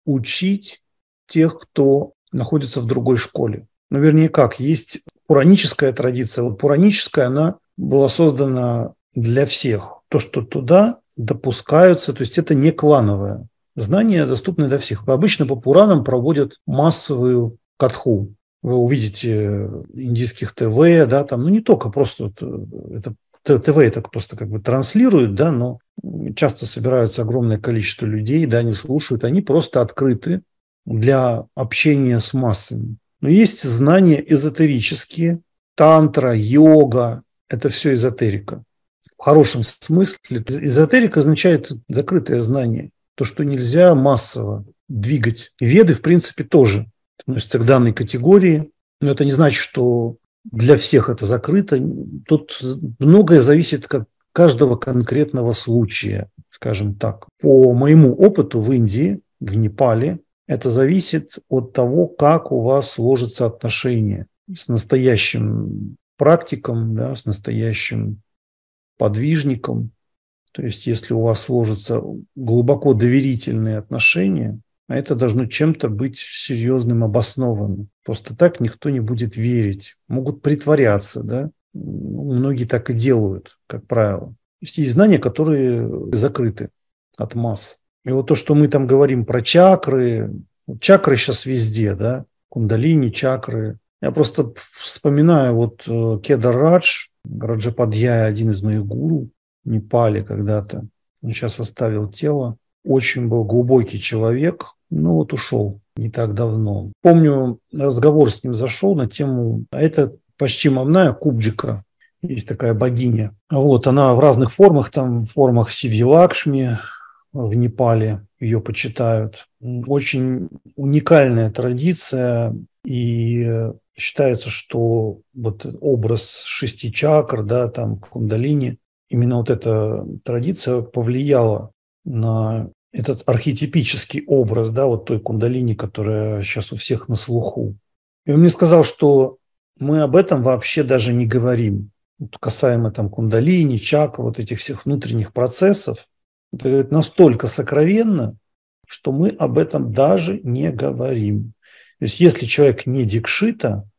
Speaker 1: учить тех, кто находится в другой школе. Ну, вернее, как, есть пураническая традиция. Вот пураническая, она была создана для всех. То, что туда допускаются, то есть это не клановое. Знания доступны для всех. Обычно по Пуранам проводят массовую катху. Вы увидите индийских ТВ, да, там, ну не только просто это ТВ это просто как бы транслируют, да, но часто собираются огромное количество людей, да, они слушают, они просто открыты для общения с массами. Но есть знания эзотерические, тантра, йога, это все эзотерика. В хорошем смысле эзотерика означает закрытое знание, то, что нельзя массово двигать. Веды, в принципе, тоже относятся к данной категории, но это не значит, что для всех это закрыто. Тут многое зависит от каждого конкретного случая, скажем так. По моему опыту в Индии, в Непале, Это зависит от того, как у вас сложатся отношения с настоящим практиком, да, с настоящим подвижником. То есть если у вас сложатся глубоко доверительные отношения, а это должно чем-то быть серьезным, обоснованным. Просто так никто не будет верить. Могут притворяться, да. Многие так и делают, как правило. То есть есть знания, которые закрыты от масс. И вот то, что мы там говорим про чакры, чакры сейчас везде, да, кундалини, чакры. Я просто вспоминаю вот э, Кедар Радж, Раджападьяя, один из моих гуру в Непале когда-то. Он сейчас оставил тело. Очень был глубокий человек, ну вот ушел не так давно. Помню, разговор с ним зашел на тему, а это почти мамная Кубджика, есть такая богиня. Вот, она в разных формах, там в формах Сидьи Лакшми в Непале ее почитают. Очень уникальная традиция, и считается, что вот образ шести чакр, да, там кундалини, именно вот эта традиция повлияла на этот архетипический образ, да, вот той кундалини, которая сейчас у всех на слуху. И он мне сказал, что мы об этом вообще даже не говорим. Вот касаемо там кундалини, чакр, вот этих всех внутренних процессов, это настолько сокровенно, что мы об этом даже не говорим. То есть если человек не дикшита,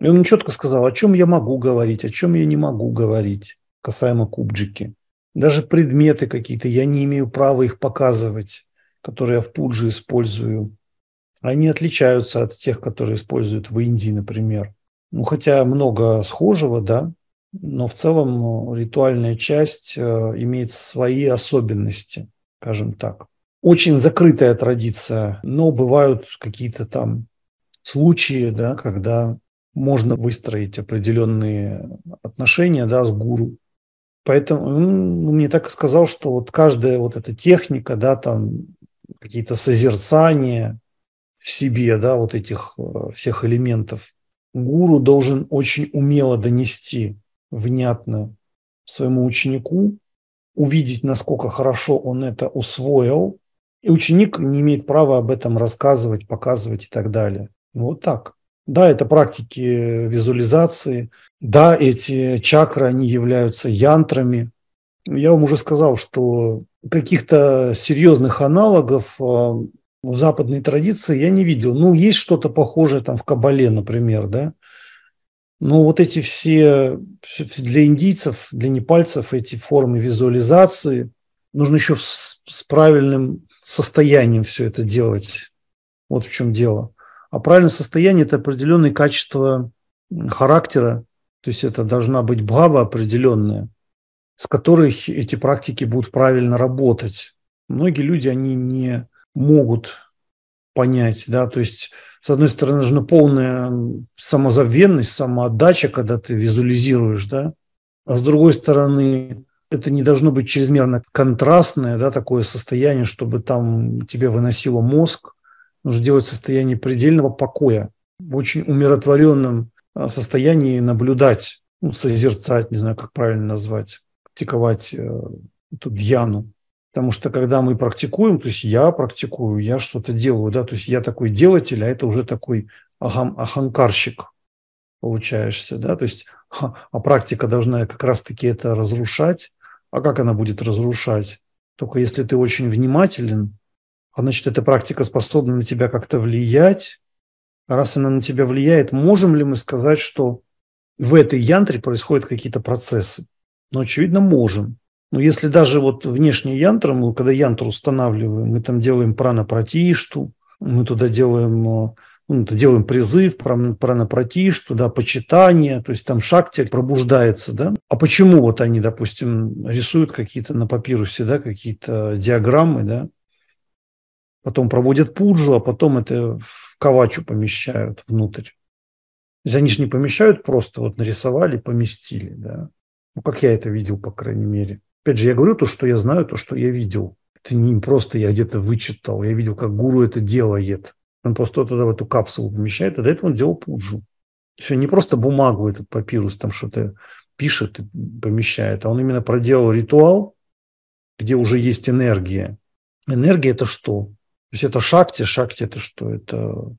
Speaker 1: и он четко сказал, о чем я могу говорить, о чем я не могу говорить, касаемо кубджики. Даже предметы какие-то, я не имею права их показывать, которые я в пудже использую. Они отличаются от тех, которые используют в Индии, например. Ну, хотя много схожего, да, но в целом ну, ритуальная часть э, имеет свои особенности, скажем так. Очень закрытая традиция, но бывают какие-то там случаи, да, когда можно выстроить определенные отношения да, с гуру, Поэтому он мне так и сказал, что вот каждая вот эта техника, да, там какие-то созерцания в себе, да, вот этих э, всех элементов, гуру должен очень умело донести внятно своему ученику, увидеть, насколько хорошо он это усвоил, и ученик не имеет права об этом рассказывать, показывать и так далее. Вот так. Да, это практики визуализации. Да, эти чакры, они являются янтрами. Я вам уже сказал, что каких-то серьезных аналогов а, в западной традиции я не видел. Ну, есть что-то похожее там в Кабале, например, да. Но вот эти все для индийцев, для непальцев эти формы визуализации, нужно еще с, с правильным состоянием все это делать. Вот в чем дело. А правильное состояние – это определенные качества характера, то есть это должна быть бхава определенная, с которой эти практики будут правильно работать. Многие люди, они не могут понять, да, то есть, с одной стороны, нужна полная самозабвенность, самоотдача, когда ты визуализируешь, да, а с другой стороны, это не должно быть чрезмерно контрастное, да, такое состояние, чтобы там тебе выносило мозг, нужно делать состояние предельного покоя, в очень умиротворенном а, состоянии наблюдать, ну, созерцать, не знаю, как правильно назвать, практиковать э, эту дьяну. Потому что когда мы практикуем, то есть я практикую, я что-то делаю, да, то есть я такой делатель, а это уже такой ахам, аханкарщик получаешься, да, то есть а практика должна как раз-таки это разрушать. А как она будет разрушать? Только если ты очень внимателен, а значит, эта практика способна на тебя как-то влиять. Раз она на тебя влияет, можем ли мы сказать, что в этой янтре происходят какие-то процессы? Ну, очевидно, можем. Но если даже вот внешний янтра, мы когда янтру устанавливаем, мы там делаем пранапратишту, мы туда делаем, ну, делаем призыв, пранапратишту, да, почитание, то есть там шакти пробуждается, да. А почему вот они, допустим, рисуют какие-то на папирусе, да, какие-то диаграммы, да, потом проводят пуджу, а потом это в кавачу помещают внутрь. То есть они же не помещают просто, вот нарисовали, поместили, да. Ну, как я это видел, по крайней мере. Опять же, я говорю то, что я знаю, то, что я видел. Это не просто я где-то вычитал, я видел, как гуру это делает. Он просто туда в эту капсулу помещает, а до этого он делал пуджу. Все не просто бумагу, этот папирус там что-то пишет и помещает, а он именно проделал ритуал, где уже есть энергия. Энергия – это что? Есть это шакти, шакти это что? Это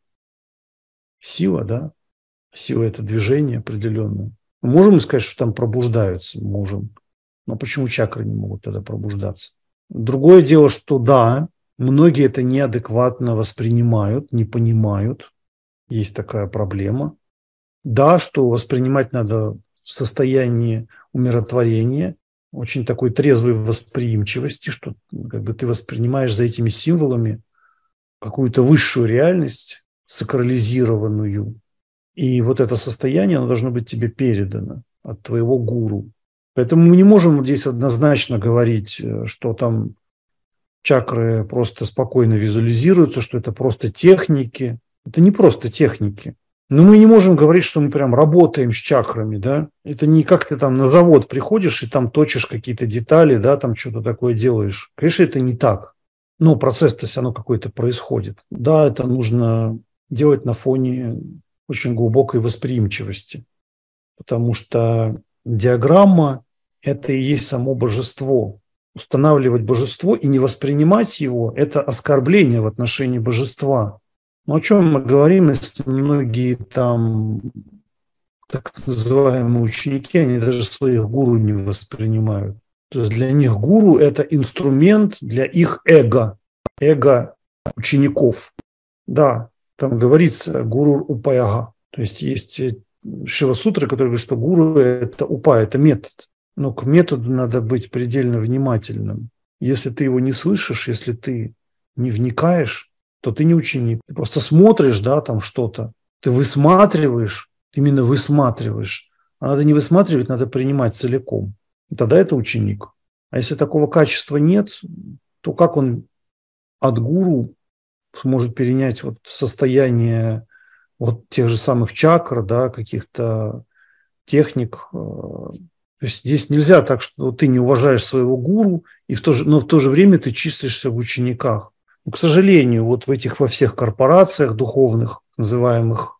Speaker 1: сила, да? Сила – это движение определенное. Мы можем сказать, что там пробуждаются? Можем. Но почему чакры не могут тогда пробуждаться? Другое дело, что да, многие это неадекватно воспринимают, не понимают. Есть такая проблема. Да, что воспринимать надо в состоянии умиротворения, очень такой трезвой восприимчивости, что как бы ты воспринимаешь за этими символами какую-то высшую реальность, сакрализированную, и вот это состояние, оно должно быть тебе передано от твоего гуру. Поэтому мы не можем здесь однозначно говорить, э, что там чакры просто спокойно визуализируются, что это просто техники. Это не просто техники. Но мы не можем говорить, что мы прям работаем с чакрами, да. Это не как ты там на завод приходишь и там точишь какие-то детали, да, там что-то такое делаешь. Конечно, это не так. Но процесс-то все равно какой-то происходит. Да, это нужно делать на фоне очень глубокой восприимчивости, потому что диаграмма – это и есть само божество. Устанавливать божество и не воспринимать его – это оскорбление в отношении божества. Но о чем мы говорим, если многие там так называемые ученики, они даже своих гуру не воспринимают. То есть для них гуру – это инструмент для их эго, эго учеников. Да, там говорится гуру упаяга. То есть есть э, Шива Сутры, который говорит, что гуру – это упа, это метод. Но к методу надо быть предельно внимательным. Если ты его не слышишь, если ты не вникаешь, то ты не ученик. Ты просто смотришь, да, там что-то. Ты высматриваешь, именно высматриваешь. А надо не высматривать, надо принимать целиком. И тогда это ученик. А если такого качества нет, то как он от гуру сможет перенять вот состояние вот тех же самых чакр, да, каких-то техник. Э, то есть здесь нельзя так, что ты не уважаешь своего гуру, и в то же, но в то же время ты числишься в учениках. Но, к сожалению, вот в этих во всех корпорациях духовных, называемых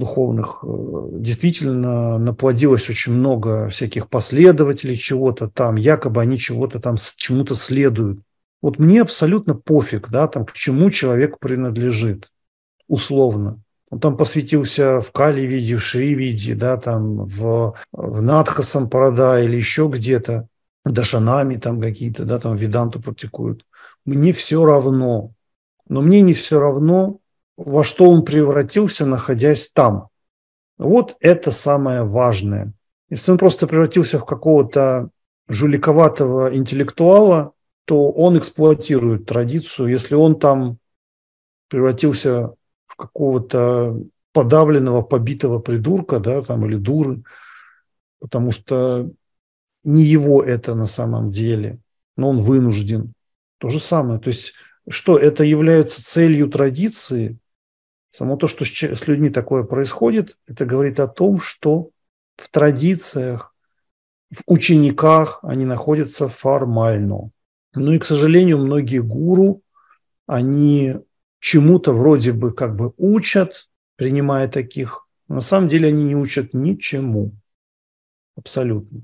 Speaker 1: духовных, э, действительно наплодилось очень много всяких последователей чего-то там, якобы они чего-то там чему-то следуют. Вот мне абсолютно пофиг, да, там, к чему человек принадлежит, условно. Он там посвятился в Кали-виде, в Шри-виде, да, там, в, в Надха Сампарада или еще где-то, Дашанами там какие-то, да, там Виданту практикуют. Мне все равно. Но мне не все равно, во что он превратился, находясь там. Вот это самое важное. Если он просто превратился в какого-то жуликоватого интеллектуала, то он эксплуатирует традицию. Если он там превратился в какого-то подавленного, побитого придурка, да, там, или дуры, потому что не его это на самом деле, но он вынужден. То же самое. То есть, что это является целью традиции, само то, что с людьми такое происходит, это говорит о том, что в традициях, в учениках они находятся формально. Ну и, к сожалению, многие гуру, они чему-то вроде бы как бы учат, принимая таких. На самом деле они не учат ничему. Абсолютно.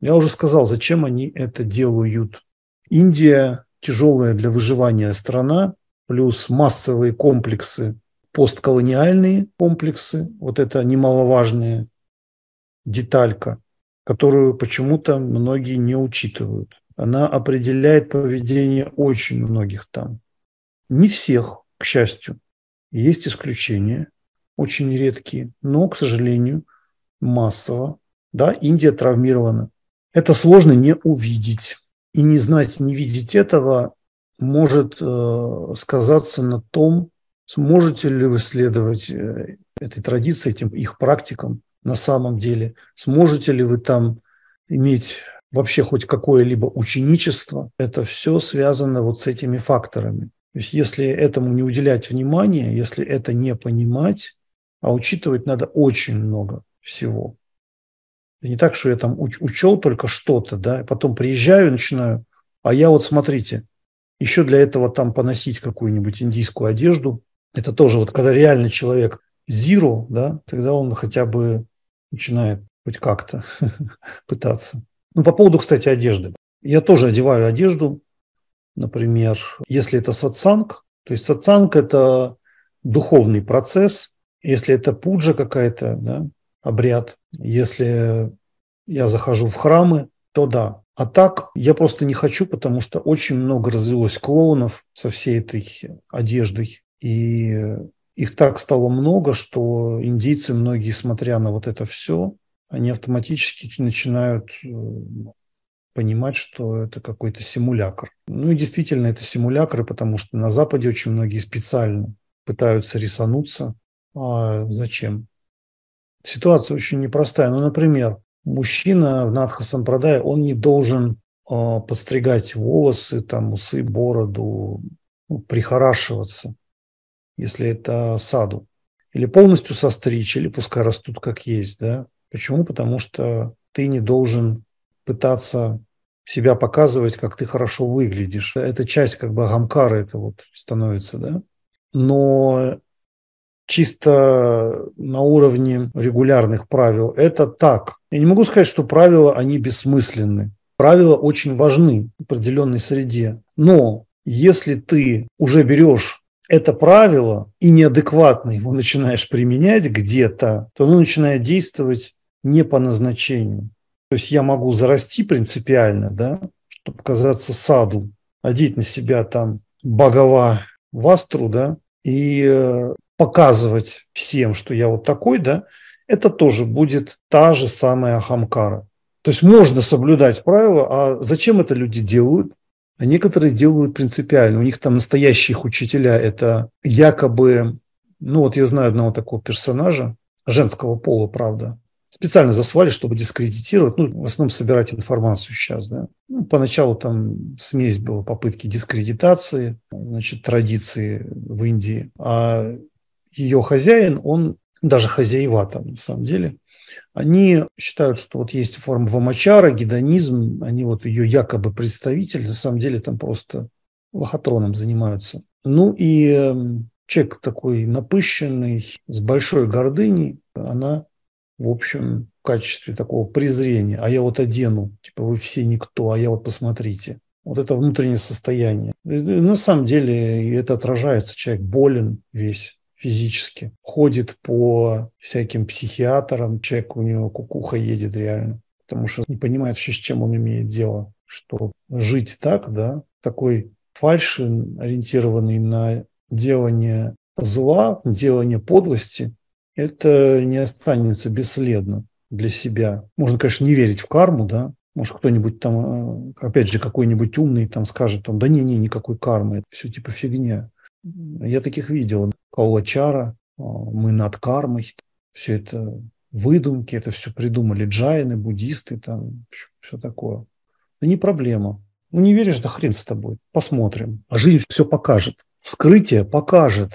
Speaker 1: Я уже сказал, зачем они это делают. Индия тяжелая для выживания страна, плюс массовые комплексы, постколониальные комплексы. Вот это немаловажная деталька, которую почему-то многие не учитывают она определяет поведение очень многих там. Не всех, к счастью. Есть исключения, очень редкие, но, к сожалению, массово. Да, Индия травмирована. Это сложно не увидеть. И не знать, не видеть этого может э, сказаться на том, сможете ли вы следовать э, этой традиции, этим их практикам на самом деле, сможете ли вы там иметь вообще хоть какое-либо ученичество, это все связано вот с этими факторами. То есть если этому не уделять внимания, если это не понимать, а учитывать надо очень много всего. Не так, что я там уч- учел только что-то, да, и потом приезжаю и начинаю, а я вот смотрите, еще для этого там поносить какую-нибудь индийскую одежду, это тоже вот когда реально человек zero, да, тогда он хотя бы начинает хоть как-то [LAUGHS] пытаться. Ну, по поводу, кстати, одежды. Я тоже одеваю одежду. Например, если это сатсанг, То есть сатсанг – это духовный процесс. Если это пуджа какая-то, да, обряд, если я захожу в храмы, то да. А так я просто не хочу, потому что очень много развелось клоунов со всей этой одеждой. И их так стало много, что индийцы, многие, смотря на вот это все, они автоматически начинают э, понимать, что это какой-то симулятор. Ну и действительно, это симулякры, потому что на Западе очень многие специально пытаются рисануться. А зачем? Ситуация очень непростая. Ну, например, мужчина в Надха Сампрадае, он не должен э, подстригать волосы, там, усы, бороду, ну, прихорашиваться, если это саду. Или полностью состричь, или пускай растут как есть, да. Почему? Потому что ты не должен пытаться себя показывать, как ты хорошо выглядишь. Это часть как бы агамкара это вот становится, да. Но чисто на уровне регулярных правил это так. Я не могу сказать, что правила, они бессмысленны. Правила очень важны в определенной среде. Но если ты уже берешь это правило и неадекватно его начинаешь применять где-то, то оно начинает действовать не по назначению. То есть я могу зарасти принципиально, да, чтобы показаться саду, одеть на себя там богова вастру, да, и э, показывать всем, что я вот такой, да, это тоже будет та же самая хамкара. То есть можно соблюдать правила, а зачем это люди делают? А некоторые делают принципиально. У них там настоящие их учителя. Это якобы, ну вот я знаю одного такого персонажа, женского пола, правда, специально заслали, чтобы дискредитировать, ну, в основном собирать информацию сейчас, да. Ну, поначалу там смесь была попытки дискредитации, значит, традиции в Индии, а ее хозяин, он, даже хозяева там на самом деле, они считают, что вот есть форма вамачара, гедонизм, они вот ее якобы представитель, на самом деле там просто лохотроном занимаются. Ну и эм, человек такой напыщенный, с большой гордыней, она в общем, в качестве такого презрения, а я вот одену, типа вы все никто, а я вот посмотрите. Вот это внутреннее состояние. И, на самом деле это отражается. Человек болен весь физически. Ходит по всяким психиатрам, человек у него кукуха едет реально. Потому что не понимает вообще, с чем он имеет дело. Что жить так, да, такой фальши, ориентированный на делание зла, делание подлости, это не останется бесследно для себя. Можно, конечно, не верить в карму, да, может, кто-нибудь там, э, опять же, какой-нибудь умный там скажет, там, да не-не, никакой кармы, это все типа фигня. Я таких видел. Каулачара, э, мы над кармой, все это выдумки, это все придумали джайны, буддисты, там, все такое. Да не проблема. Ну, не веришь, да хрен с тобой. Посмотрим. А жизнь все покажет. Скрытие покажет,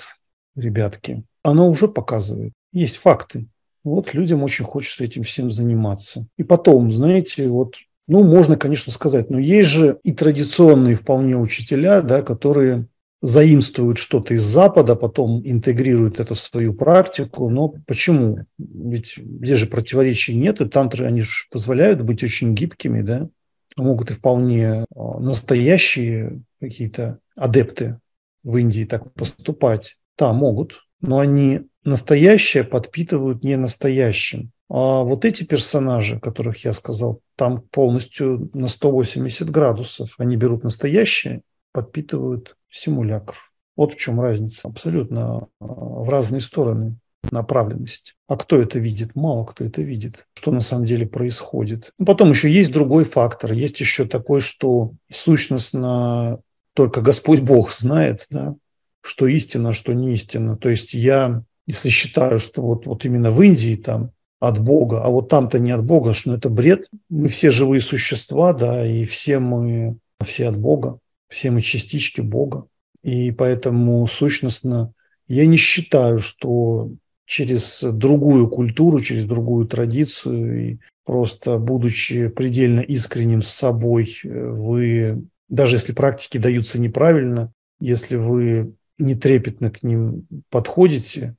Speaker 1: ребятки. Оно уже показывает. Есть факты. Вот людям очень хочется этим всем заниматься. И потом, знаете, вот, ну, можно, конечно, сказать, но есть же и традиционные вполне учителя, да, которые заимствуют что-то из Запада, потом интегрируют это в свою практику. Но почему? Ведь здесь же противоречий нет, и тантры, они же позволяют быть очень гибкими, да, могут и вполне а, настоящие какие-то адепты в Индии так поступать. Да, могут, но они настоящее подпитывают не настоящим. А вот эти персонажи, которых я сказал, там полностью на 180 градусов. Они берут настоящее, подпитывают симулякр. Вот в чем разница. Абсолютно а, в разные стороны направленность. А кто это видит? Мало кто это видит. Что на самом деле происходит. Ну, потом еще есть другой фактор. Есть еще такой, что сущностно только Господь Бог знает, да, что истина, что не истина. То есть я если считаю, что вот, вот именно в Индии там от Бога, а вот там-то не от Бога, что ну, это бред. Мы все живые существа, да, и все мы, все от Бога, все мы частички Бога. И поэтому сущностно я не считаю, что через другую культуру, через другую традицию, и просто будучи предельно искренним с собой, вы, даже если практики даются неправильно, если вы не трепетно к ним подходите,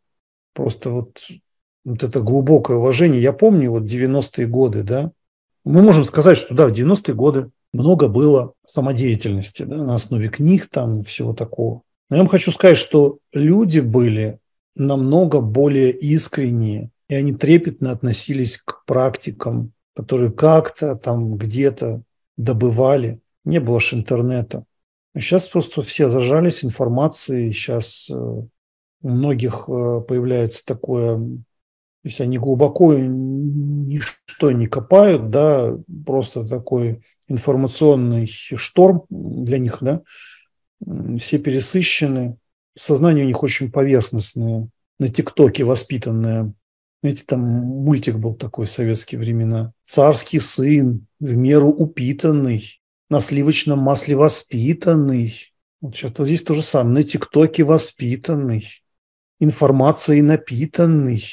Speaker 1: Просто вот, вот это глубокое уважение. Я помню вот 90-е годы, да, мы можем сказать, что да, в 90-е годы много было самодеятельности да, на основе книг, там всего такого. Но я вам хочу сказать, что люди были намного более искренние, и они трепетно относились к практикам, которые как-то там где-то добывали. Не было ж интернета. А сейчас просто все зажались информацией, сейчас э, у многих э, появляется такое, то есть они глубоко ничто не копают, да, просто такой информационный шторм для них, да, все пересыщены, сознание у них очень поверхностное, на ТикТоке воспитанное. Знаете, там мультик был такой в советские времена. Царский сын, в меру упитанный, на сливочном масле воспитанный. Вот сейчас вот здесь то же самое. На ТикТоке воспитанный, информацией напитанный.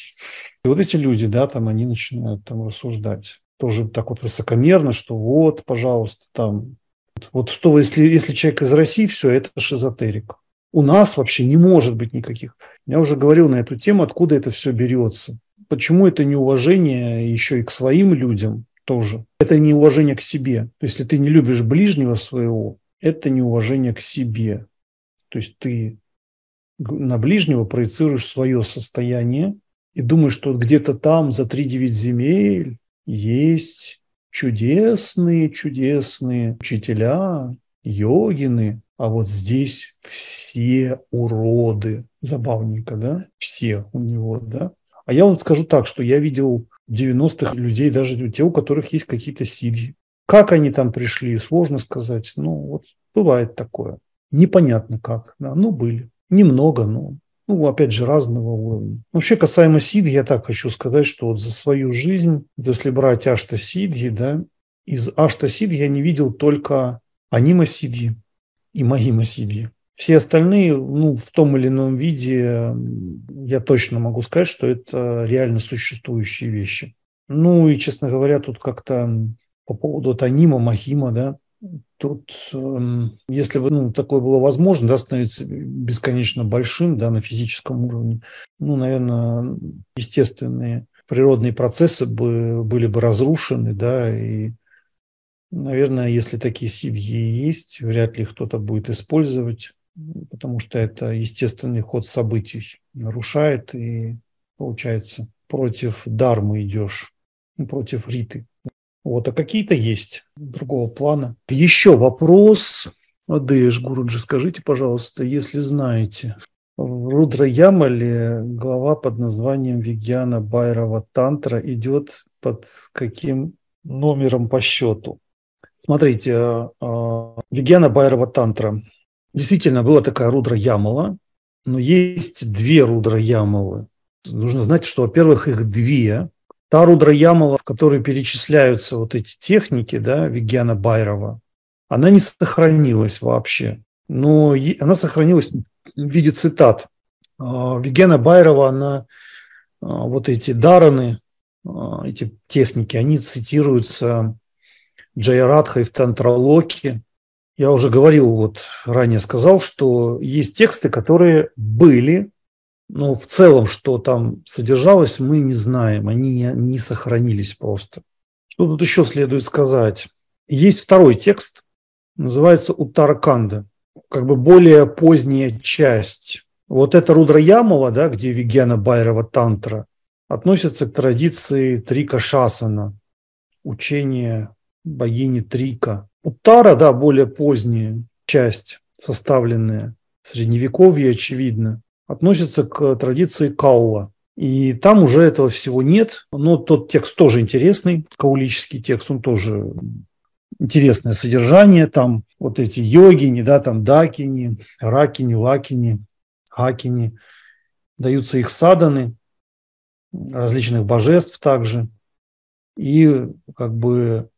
Speaker 1: И вот эти люди, да, там они начинают там рассуждать. Тоже так вот высокомерно, что вот, пожалуйста, там. Вот что, если, если человек из России, все, это шизотерик. У нас вообще не может быть никаких. Я уже говорил на эту тему, откуда это все берется. Почему это неуважение еще и к своим людям тоже? Это неуважение к себе. То есть, если ты не любишь ближнего своего, это неуважение к себе. То есть ты на ближнего проецируешь свое состояние и думаешь, что где-то там за 3-9 земель есть чудесные, чудесные учителя, йогины, а вот здесь все уроды. Забавненько, да? Все у него, да? А я вам скажу так, что я видел 90-х людей, даже те, у которых есть какие-то сидьи. Как они там пришли, сложно сказать. Ну, вот бывает такое. Непонятно как. Да, ну, были. Немного, но ну, опять же, разного уровня. Вообще, касаемо сидхи, я так хочу сказать, что вот за свою жизнь, если брать ашта сидхи, да, из ашта сидхи я не видел только анима сидхи и магима сидхи. Все остальные, ну, в том или ином виде, я точно могу сказать, что это реально существующие вещи. Ну и, честно говоря, тут как-то по поводу вот анима, махима, да, тут, эм, если бы ну, такое было возможно, да, становиться бесконечно большим, да, на физическом уровне, ну, наверное, естественные природные процессы бы, были бы разрушены, да, и Наверное, если такие сидьи есть, вряд ли кто-то будет использовать потому что это естественный ход событий нарушает, и получается против дармы идешь, против риты. Вот, а какие-то есть другого плана. Еще вопрос. Адеш Гуруджи, скажите, пожалуйста, если знаете, в Рудра Ямале глава под названием Вигьяна Байрова Тантра идет под каким номером по счету? Смотрите, а, а, Вигьяна Байрова Тантра Действительно, была такая Рудра Ямала, но есть две Рудра Ямалы. Нужно знать, что, во-первых, их две. Та Рудра Ямала, в которой перечисляются вот эти техники, да, Вигьяна Байрова, она не сохранилась вообще. Но она сохранилась в виде цитат. А, Вигена Байрова, она а, вот эти дараны, а, эти техники, они цитируются Джайарадхой в Тантралоке, я уже говорил, вот ранее сказал, что есть тексты, которые были, но в целом, что там содержалось, мы не знаем, они не, не сохранились просто. Что тут еще следует сказать? Есть второй текст, называется Уттараканда, как бы более поздняя часть. Вот это Рудра Ямова, да, где Вигьяна Байрова Тантра, относится к традиции Трика Шасана, учения богини Трика. Уттара, да, более поздняя часть, составленная в Средневековье, очевидно, относится к традиции Каула. И там уже этого всего нет, но тот текст тоже интересный, каулический текст, он тоже интересное содержание, там вот эти йогини, да, там дакини, ракини, лакини, хакини, даются их саданы, различных божеств также. И как бы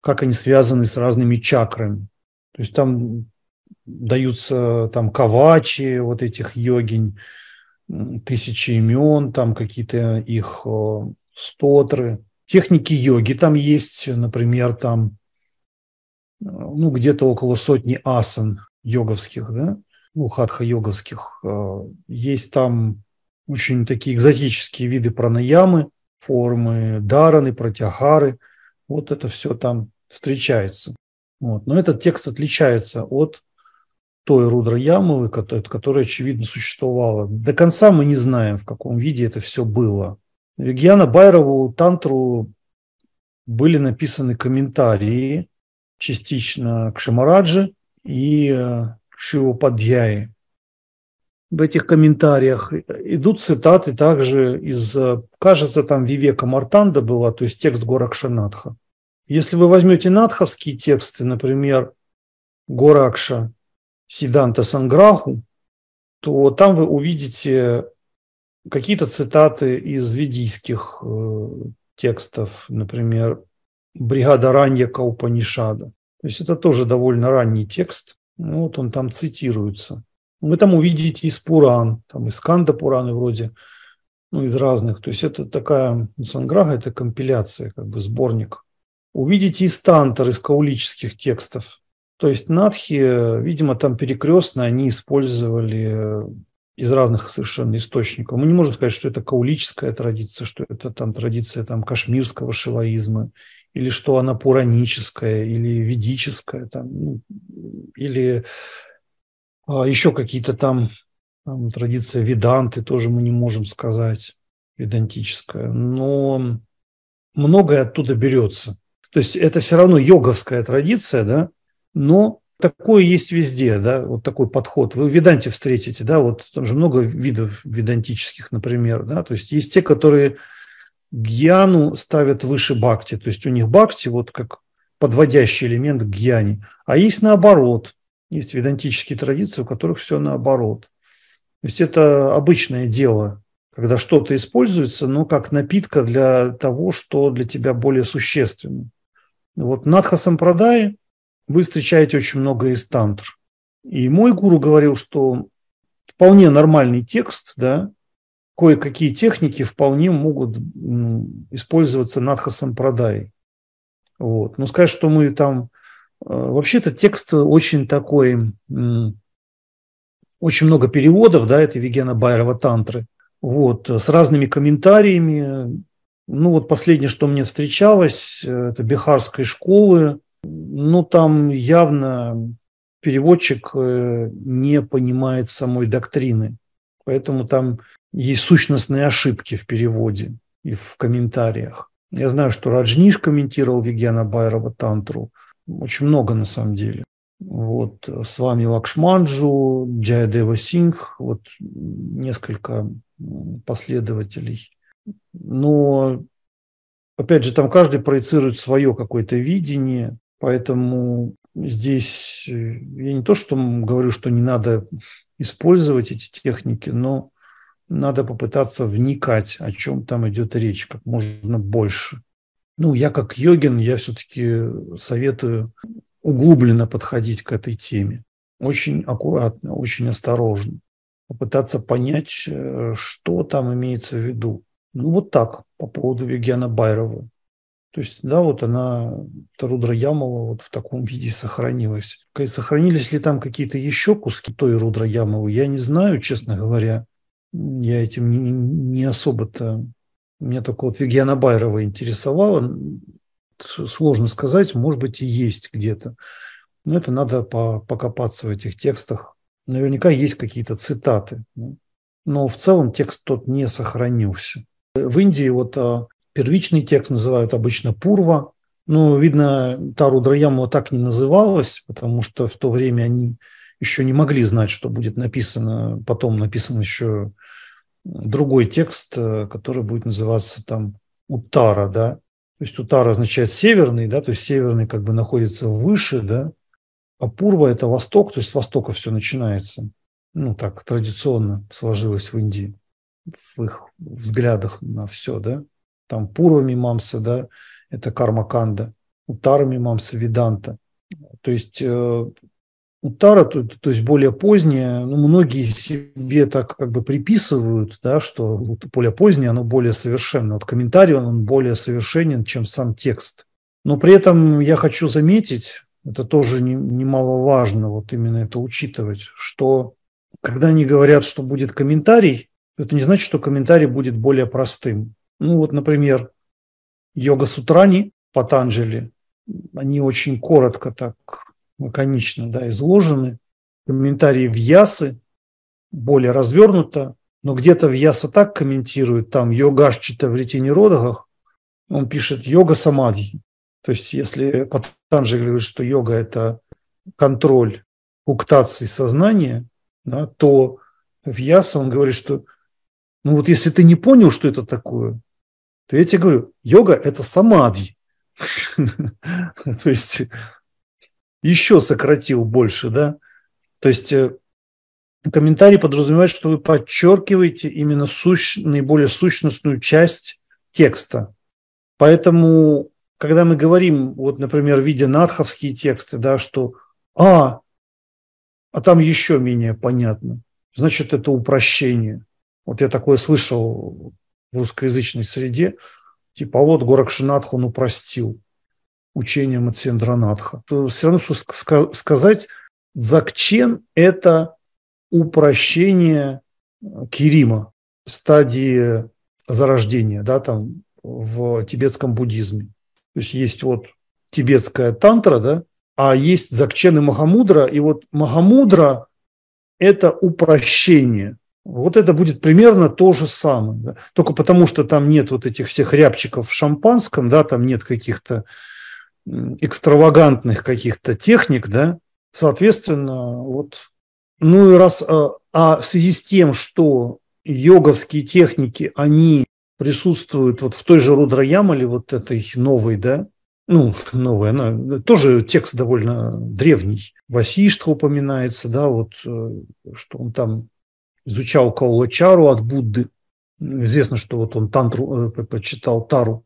Speaker 1: как они связаны с разными чакрами. То есть там даются там кавачи вот этих йогинь, тысячи имен, там какие-то их стотры. Техники йоги там есть, например, там ну, где-то около сотни асан йоговских, да, ну, хатха-йоговских. Есть там очень такие экзотические виды пранаямы, формы дараны, протягары – вот это все там встречается. Вот. Но этот текст отличается от той Рудра Ямовы, которая, очевидно, существовала. До конца мы не знаем, в каком виде это все было. Вигьяна Байрову тантру были написаны комментарии частично к Шамараджи и э, Шиву Падьяи. В этих комментариях идут цитаты также из, э, кажется, там Вивека Мартанда была, то есть текст Горакшанатха. Если вы возьмете надховские тексты, например, Горакша, Сиданта Санграху, то там вы увидите какие-то цитаты из ведийских э, текстов, например, «Бригада Ранья Каупанишада». То есть это тоже довольно ранний текст. Ну, вот он там цитируется. Вы там увидите из Пуран, там из Канда Пураны вроде, ну, из разных. То есть это такая, ну, Санграха – это компиляция, как бы сборник. Увидите из Тантар, из каулических текстов. То есть надхи, видимо, там перекрестно они использовали из разных совершенно источников. Мы не можем сказать, что это каулическая традиция, что это там традиция там, кашмирского шиваизма, или что она пураническая, или ведическая, там, ну, или а, еще какие-то там, там традиция веданты, тоже мы не можем сказать, ведантическая. Но многое оттуда берется. То есть это все равно йоговская традиция, да, но Такое есть везде, да, вот такой подход. Вы в Веданте встретите, да, вот там же много видов ведантических, например, да, то есть есть те, которые гьяну ставят выше бхакти, то есть у них бхакти вот как подводящий элемент к гьяне, а есть наоборот, есть ведантические традиции, у которых все наоборот. То есть это обычное дело, когда что-то используется, но как напитка для того, что для тебя более существенно. Вот Надха Сампрадай – вы встречаете очень много из тантр. И мой гуру говорил, что вполне нормальный текст, да, кое-какие техники вполне могут использоваться надхасом продай. Вот. Но сказать, что мы там... Э, вообще-то текст очень такой... Очень много переводов, да, это Вегена Байрова тантры. Вот, с разными комментариями. Ну, вот последнее, что мне встречалось, э, это Бихарской школы, ну, там явно переводчик э, не понимает самой доктрины. Поэтому там есть сущностные ошибки в переводе и в комментариях. Я знаю, что Раджниш комментировал Вигьяна Байрова Тантру. Очень много на самом деле. Вот с вами Лакшманджу, Джаядева Сингх, вот несколько последователей. Но, опять же, там каждый проецирует свое какое-то видение. Поэтому здесь э, я не то, что говорю, что не надо использовать эти техники, но надо попытаться вникать, о чем там идет речь, как можно больше. Ну, я как йогин, я все-таки советую углубленно подходить к этой теме. Очень аккуратно, очень осторожно. Попытаться понять, э, что там имеется в виду. Ну, вот так по поводу Вегена Байрова. То есть, да, вот она, Рудра Ямова, вот в таком виде сохранилась. Сохранились ли там какие-то еще куски той Рудра Ямовой, я не знаю, честно говоря. Я этим не, не особо-то... Меня только вот Вигьяна Байрова интересовало. Сложно сказать, может быть, и есть где-то. Но это надо по, покопаться в этих текстах. Наверняка есть какие-то цитаты. Но в целом текст тот не сохранился. В Индии вот а, Первичный текст называют обычно Пурва. Но, видно, Тару Драямова так не называлась, потому что в то время они еще не могли знать, что будет написано, потом написан еще другой текст, который будет называться там Утара, да. То есть Утара означает северный, да, то есть северный как бы находится выше, да, а Пурва – это восток, то есть с востока все начинается. Ну, так традиционно сложилось в Индии, в их взглядах на все, да там Пурва Мимамса, да, это Кармаканда, Утара Мимамса, Виданта. То есть э, Утара, то, то есть более позднее, ну, многие себе так как бы приписывают, да, что более позднее, оно более совершенно. Вот комментарий, он более совершенен, чем сам текст. Но при этом я хочу заметить, это тоже немаловажно, вот именно это учитывать, что когда они говорят, что будет комментарий, это не значит, что комментарий будет более простым. Ну вот, например, йога-сутрани Патанджали, они очень коротко так, лаконично да, изложены. комментарии в Ясы более развернуто, но где-то в Яса так комментирует, там йогашчита в ретиниродах, он пишет йога самадхи. То есть если Патанджи говорит, что йога – это контроль уктации сознания, да, то в Яса он говорит, что ну вот если ты не понял, что это такое, то я тебе говорю, йога – это самадхи. [LAUGHS] То есть еще сократил больше, да? То есть э, комментарий подразумевает, что вы подчеркиваете именно сущ, наиболее сущностную часть текста. Поэтому, когда мы говорим, вот, например, видя надховские тексты, да, что «а», а там еще менее понятно, значит, это упрощение. Вот я такое слышал в русскоязычной среде, типа, а вот Горакшинатх он упростил учением от Сендранатха. Все равно сказать, Закчен – это упрощение э, Кирима, стадии зарождения, да, там в тибетском буддизме. То есть есть вот тибетская тантра, да, а есть Закчен и Махамудра, и вот Махамудра – это упрощение. Вот это будет примерно то же самое. Да? Только потому, что там нет вот этих всех рябчиков в шампанском, да, там нет каких-то экстравагантных каких-то техник, да, соответственно, вот, ну и раз, а, а в связи с тем, что йоговские техники, они присутствуют вот в той же Рудраямале, вот этой новой, да, ну, [LAUGHS] новая, она тоже текст довольно древний. Васиштха упоминается, да, вот, э, что он там изучал Каулачару от Будды. Известно, что вот он тантру, э, почитал Тару.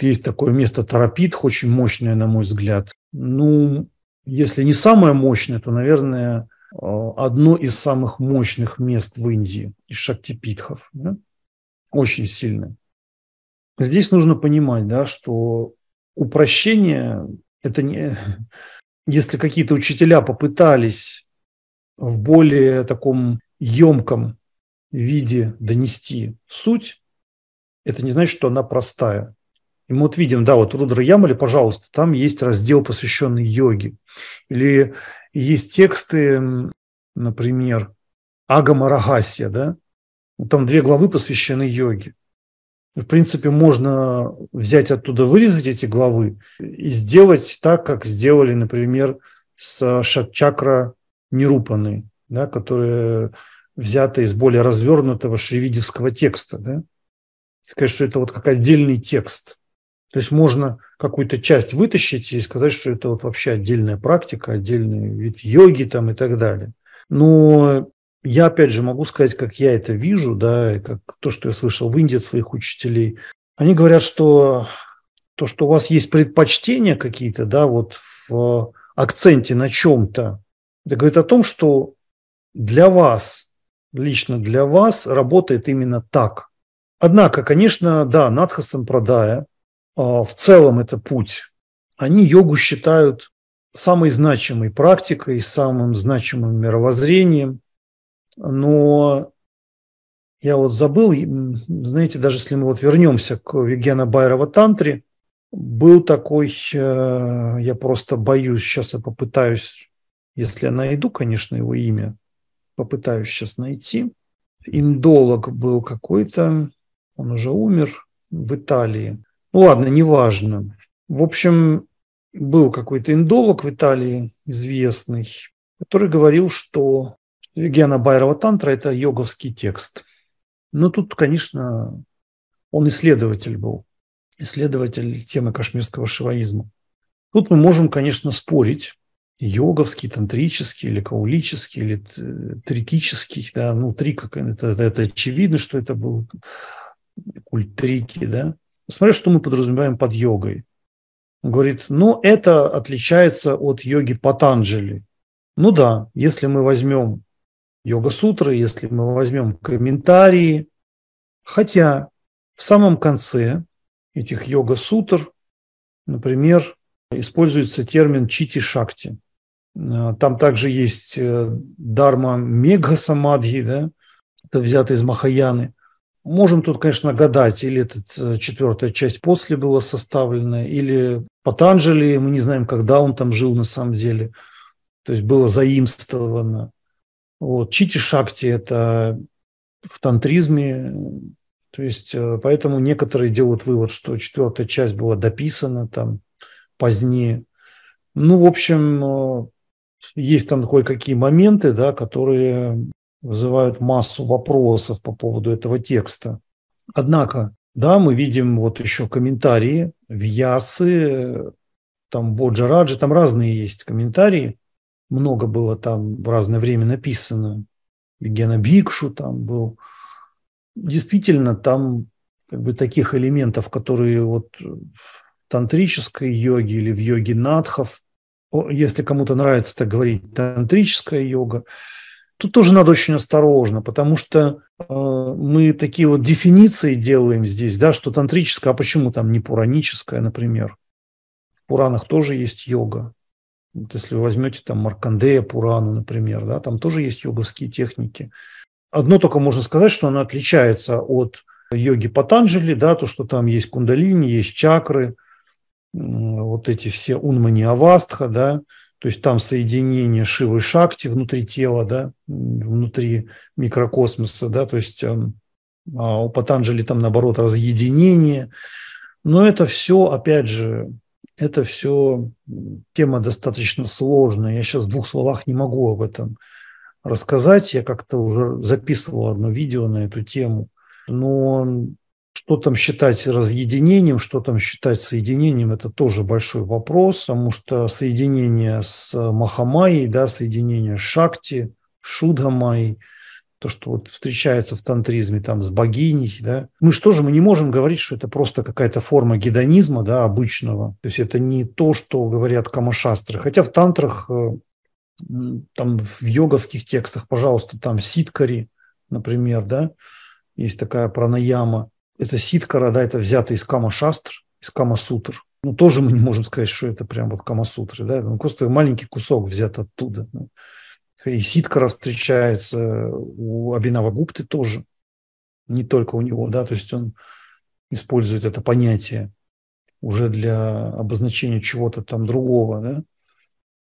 Speaker 1: Есть такое место Тарапитх, очень мощное, на мой взгляд. Ну, если не самое мощное, то, наверное, э, одно из самых мощных мест в Индии, из Шактипитхов. Да? Очень сильное. Здесь нужно понимать, да, что упрощение – это не… [LAUGHS] Если какие-то учителя попытались в более таком емком виде донести суть, это не значит, что она простая. И мы вот видим, да, вот Рудра Ямали, пожалуйста, там есть раздел, посвященный йоге. Или есть тексты, например, Агама Рагасия, да, там две главы посвящены йоге. В принципе, можно взять оттуда, вырезать эти главы и сделать так, как сделали, например, с Шатчакра Нерупаны, да, которые взяты из более развернутого шривидевского текста. Да? Сказать, что это вот как отдельный текст. То есть можно какую-то часть вытащить и сказать, что это вот вообще отдельная практика, отдельный вид йоги там и так далее. Но я опять же могу сказать, как я это вижу, да, и как то, что я слышал в Индии от своих учителей. Они говорят, что то, что у вас есть предпочтения какие-то, да, вот в акценте на чем-то, это говорит о том, что для вас, лично для вас работает именно так. Однако, конечно, да, Надха Сампрадая, а, в целом это путь, они йогу считают самой значимой практикой, самым значимым мировоззрением. Но я вот забыл, знаете, даже если мы вот вернемся к Вегена Байрова Тантре, был такой, э, я просто боюсь, сейчас я попытаюсь, если я найду, конечно, его имя, попытаюсь сейчас найти. Индолог был какой-то, он уже умер в Италии. Ну ладно, неважно. В общем, был какой-то индолог в Италии известный, который говорил, что Гена Байрова Тантра – это йоговский текст. Но тут, конечно, он исследователь был, исследователь темы кашмирского шиваизма. Тут мы можем, конечно, спорить, йоговский, тантрический или каулический, или трикический, да, ну, трика, это, это, это очевидно, что это был культ трики, да, Смотри, что мы подразумеваем под йогой. Он говорит, ну, это отличается от йоги Патанджали. Ну да, если мы возьмем йога-сутры, если мы возьмем комментарии, хотя в самом конце этих йога-сутр, например, используется термин чити-шакти. Там также есть э, дарма мегха-самадхи, да, это взято из Махаяны. Можем тут, конечно, гадать, или эта э, четвертая часть после была составлена, или Патанджали, мы не знаем, когда он там жил на самом деле, то есть было заимствовано. Вот. Чити Шакти – это в тантризме, то есть э, поэтому некоторые делают вывод, что четвертая часть была дописана там позднее. Ну, в общем, э, есть там кое-какие моменты, да, которые вызывают массу вопросов по поводу этого текста. Однако, да, мы видим вот еще комментарии в Ясы, там Боджа Раджи, там разные есть комментарии. Много было там в разное время написано. Гена Бикшу там был. Действительно, там как бы таких элементов, которые вот тантрической йоге или в йоге надхов, если кому-то нравится так говорить, тантрическая йога, Тут тоже надо очень осторожно, потому что э, мы такие вот дефиниции делаем здесь, да, что тантрическое, а почему там не пураническое, например? В Пуранах тоже есть йога. Вот если вы возьмете там Маркандея Пурану, например, да, там тоже есть йоговские техники. Одно только можно сказать, что она отличается от йоги Патанджали, да, то, что там есть кундалини, есть чакры, вот эти все унмани авастха, да, то есть там соединение Шивы Шакти внутри тела, да, внутри микрокосмоса, да, то есть эм, а у Патанджали там наоборот разъединение. Но это все, опять же, это все тема достаточно сложная. Я сейчас в двух словах не могу об этом рассказать. Я как-то уже записывал одно видео на эту тему. Но что там считать разъединением, что там считать соединением, это тоже большой вопрос, потому что соединение с Махамайей, да, соединение с Шакти, Шудхамайей, то, что вот встречается в тантризме там с богиней, да, мы же, мы не можем говорить, что это просто какая-то форма гедонизма, да, обычного. То есть это не то, что говорят камашастры. Хотя в тантрах, э, там в йоговских текстах, пожалуйста, там ситкари, например, да, есть такая пранаяма, это ситкара, да, это взято из Кама-шастр, из Кама-сутр. Ну, тоже мы не можем сказать, что это прям вот Кама-сутры, да, ну, просто маленький кусок взят оттуда. И ситкара встречается у Абинава Гупты тоже, не только у него, да, то есть он использует это понятие уже для обозначения чего-то там другого, да.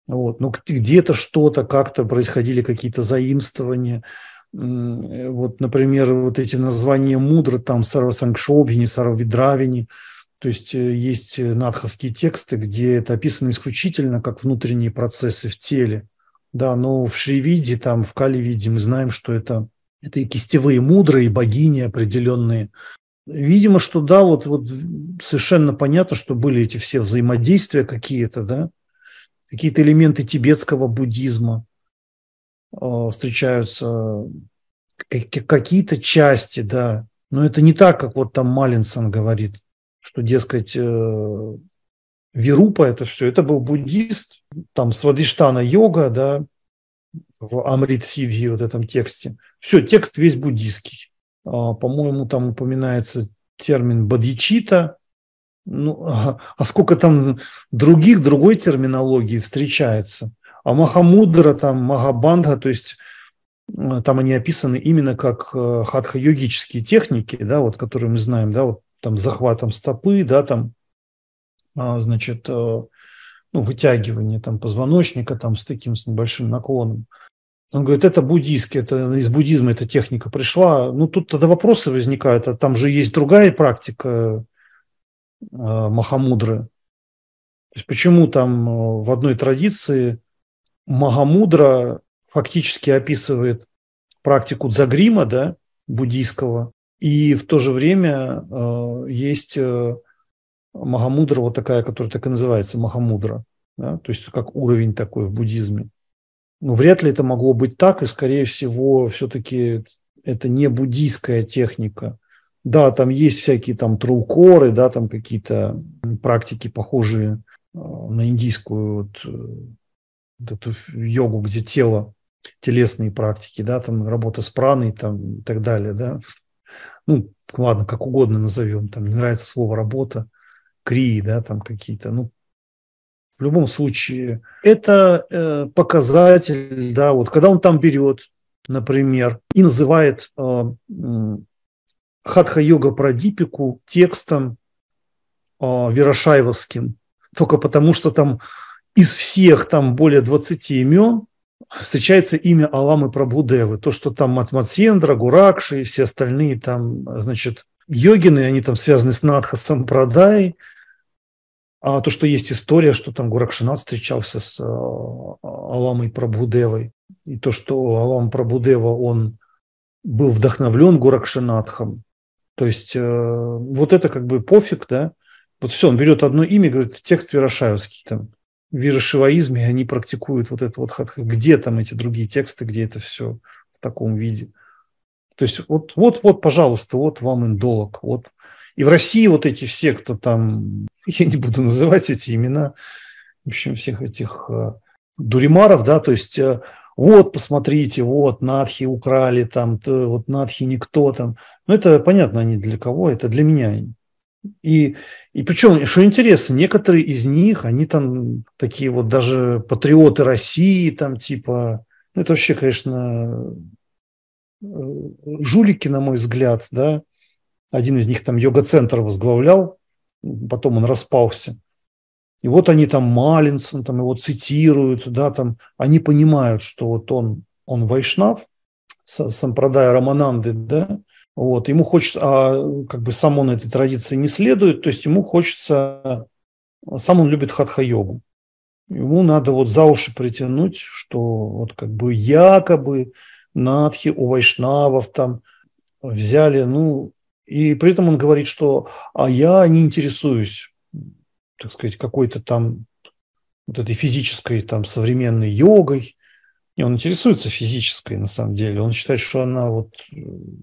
Speaker 1: Вот. Но где-то что-то, как-то происходили какие-то заимствования – вот, например, вот эти названия мудро, там Сарвасангшобхини, Сарвидравини, то есть э, есть надховские тексты, где это описано исключительно как внутренние процессы в теле. Да, но в Шривиде, там, в Каливиде мы знаем, что это, это и кистевые мудрые, и богини определенные. Видимо, что да, вот, вот совершенно понятно, что были эти все взаимодействия какие-то, да, какие-то элементы тибетского буддизма, Э, встречаются какие-то части, да, но это не так, как вот там Малинсон говорит, что, дескать, э, Вирупа это все, это был буддист, там Свадиштана йога, да, в Амрит Сидхи, вот этом тексте. Все, текст весь буддийский. А, по-моему, там упоминается термин бодичита, ну, а, а сколько там других, другой терминологии встречается. А Махамудра, там, Махабандха, то есть э, там они описаны именно как э, хатха-йогические техники, да, вот, которые мы знаем, да, вот там захватом стопы, да, там, а, значит, э, ну, вытягивание там позвоночника там с таким, с небольшим наклоном. Он говорит, это буддийский, это из буддизма эта техника пришла. Ну, тут тогда вопросы возникают, а там же есть другая практика Махамудры. То есть почему там в одной традиции Магамудра фактически описывает практику дзагрима, да, буддийского, и в то же время э, есть э, Махамудра вот такая, которая так и называется, Махамудра, да, то есть как уровень такой в буддизме. Но вряд ли это могло быть так, и, скорее всего, все-таки это не буддийская техника. Да, там есть всякие там трулкоры, да, там какие-то практики, похожие э, на индийскую вот, э, вот эту йогу, где тело, телесные практики, да, там работа с праной там, и так далее, да. Ну, ладно, как угодно назовем, там не нравится слово работа, крии, да, там какие-то, ну, в любом случае, это э, показатель, да, вот когда он там берет, например, и называет э, хатха-йога Прадипику текстом э, Вирошаевским, только потому что там из всех там более 20 имен встречается имя Аламы Прабудевы. То, что там Матматсендра, Гуракши и все остальные там, значит, йогины, они там связаны с Надха Сампрадай. А то, что есть история, что там Гуракшинат встречался с а, Аламой Прабудевой, и то, что Алам Прабудева, он был вдохновлен Гуракшинатхом, то есть э, вот это как бы пофиг, да, вот все, он берет одно имя, говорит, текст Вирошаевский там, в вирошиваизме они практикуют вот это вот хатха. Где там эти другие тексты, где это все в таком виде? То есть вот, вот, вот, пожалуйста, вот вам индолог. Вот. И в России вот эти все, кто там, [LAUGHS] я не буду называть эти имена, в общем, всех этих э, дуримаров, да, то есть э, вот, посмотрите, вот, надхи украли там, вот надхи никто там. Ну, это понятно, они для кого, это для меня. И, и причем, что интересно, некоторые из них, они там такие вот даже патриоты России, там типа, ну, это вообще, конечно, э, жулики, на мой взгляд, да. Один из них там йога-центр возглавлял, потом он распался. И вот они там Малинсон, там его цитируют, да, там они понимают, что вот он, он вайшнав, сампрадая Рамананды, да, вот, ему хочется, а как бы сам он этой традиции не следует, то есть ему хочется, сам он любит хатха-йогу. Ему надо вот за уши притянуть, что вот как бы якобы надхи у вайшнавов там взяли, ну, и при этом он говорит, что а я не интересуюсь так сказать, какой-то там вот этой физической там современной йогой. И он интересуется физической на самом деле. Он считает, что она вот,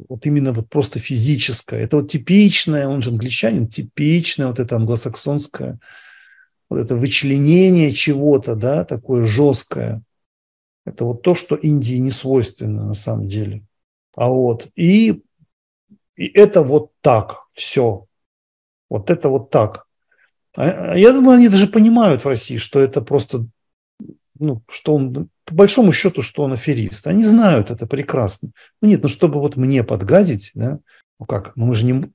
Speaker 1: вот именно вот просто физическая. Это вот типичное, он же англичанин, типичное вот это англосаксонское, вот это вычленение чего-то, да, такое жесткое. Это вот то, что Индии не свойственно на самом деле. А вот, и, и это вот так, все. Вот это вот так. А, а я думаю, они даже понимают в России, что это просто, ну, что он, по большому счету, что он аферист. Они знают это прекрасно. Ну нет, ну чтобы вот мне подгадить, да, ну как, ну мы же не,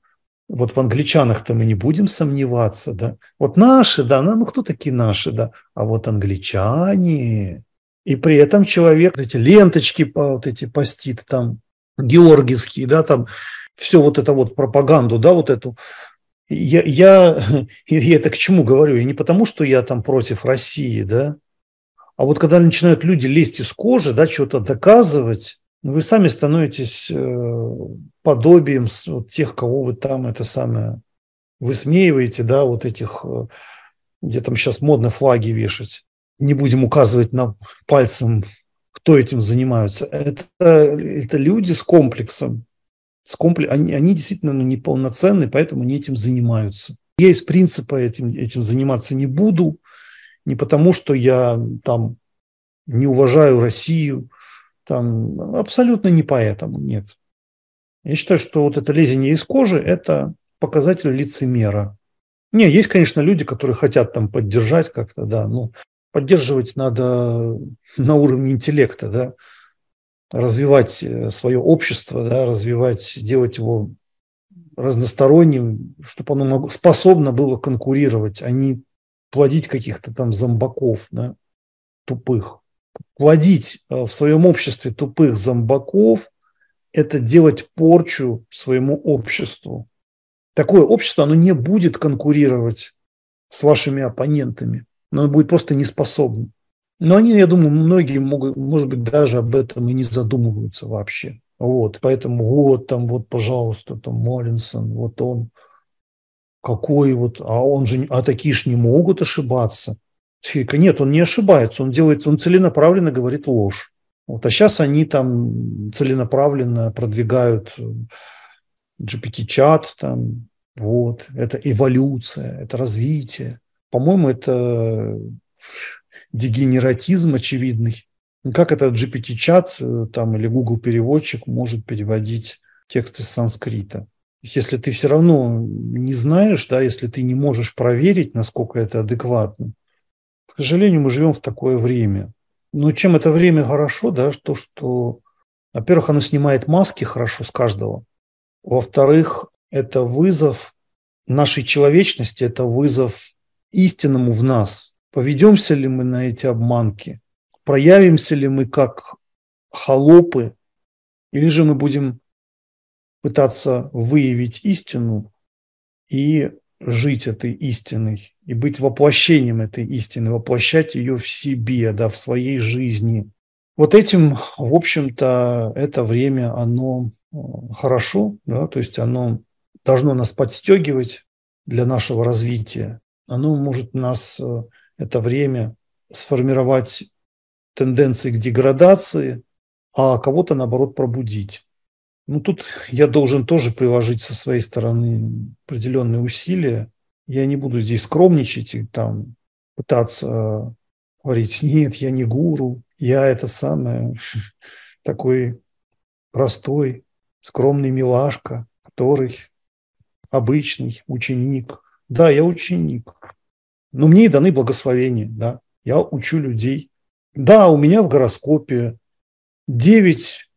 Speaker 1: вот в англичанах-то мы не будем сомневаться, да. Вот наши, да, ну, кто такие наши, да, а вот англичане. И при этом человек эти ленточки вот эти постит там, георгиевские, да, там все вот это вот пропаганду, да, вот эту я, я, [LAUGHS] я это к чему говорю? И не потому, что я там против России, да, а вот когда начинают люди лезть из кожи, да, что-то доказывать, вы сами становитесь э, подобием вот тех, кого вы там это самое высмеиваете, да, вот этих, э, где там сейчас модно флаги вешать. Не будем указывать на пальцем, кто этим занимается. Это, это люди с комплексом, с комплекс... они, они действительно ну, неполноценны, поэтому они этим занимаются. Я из принципа этим, этим заниматься не буду, не потому что я там не уважаю Россию, там абсолютно не поэтому, нет. Я считаю, что вот это лезение из кожи – это показатель лицемера. Не, есть, конечно, люди, которые хотят там поддержать как-то, да, но поддерживать надо на уровне интеллекта, да, развивать э, свое общество, да, развивать, делать его разносторонним, чтобы оно могло, способно было конкурировать, а не плодить каких-то там зомбаков, да, тупых. Плодить э, в своем обществе тупых зомбаков – это делать порчу своему обществу. Такое общество, оно не будет конкурировать с вашими оппонентами, оно будет просто неспособно. Но они, я думаю, многие могут, может быть, даже об этом и не задумываются вообще. Вот, поэтому вот там, вот, пожалуйста, там Моллинсон, вот он, какой вот, а он же, а такие ж не могут ошибаться. Нет, он не ошибается, он делает, он целенаправленно говорит ложь. Вот, а сейчас они там целенаправленно продвигают GPT-чат, там, вот, это эволюция, это развитие. По-моему, это дегенератизм очевидный. Как этот GPT-чат э, там, или Google переводчик может переводить тексты с санскрита? Если ты все равно не знаешь, да, если ты не можешь проверить, насколько это адекватно, к сожалению, мы живем в такое время. Но чем это время хорошо, да, то, что, во-первых, оно снимает маски хорошо с каждого. Во-вторых, это вызов нашей человечности, это вызов истинному в нас – Поведемся ли мы на эти обманки? проявимся ли мы как холопы, или же мы будем пытаться выявить истину и жить этой истиной, и быть воплощением этой истины, воплощать ее в себе, да, в своей жизни. Вот этим, в общем-то, это время, оно э, хорошо, да, то есть оно должно нас подстегивать для нашего развития. Оно может нас, э, это время, сформировать тенденции к деградации, а кого-то, наоборот, пробудить. Ну, тут я должен тоже приложить со своей стороны определенные усилия. Я не буду здесь скромничать и там пытаться говорить, нет, я не гуру, я это самое, [LAUGHS] такой простой, скромный милашка, который обычный ученик. Да, я ученик, но мне и даны благословения, да, я учу людей. Да, у меня в гороскопе 9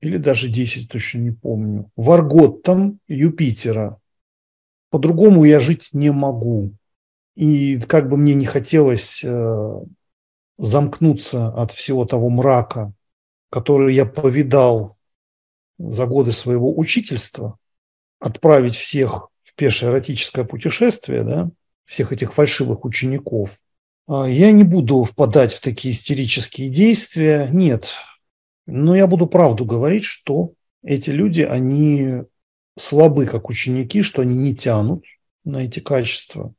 Speaker 1: или даже 10, точно не помню, Варготтом Юпитера. По-другому я жить не могу. И как бы мне не хотелось э, замкнуться от всего того мрака, который я повидал за годы своего учительства, отправить всех в пешее эротическое путешествие, да, всех этих фальшивых учеников, а я не буду впадать в такие истерические действия. Нет, но я буду правду говорить, что эти люди, они слабы как ученики, что они не тянут на эти качества.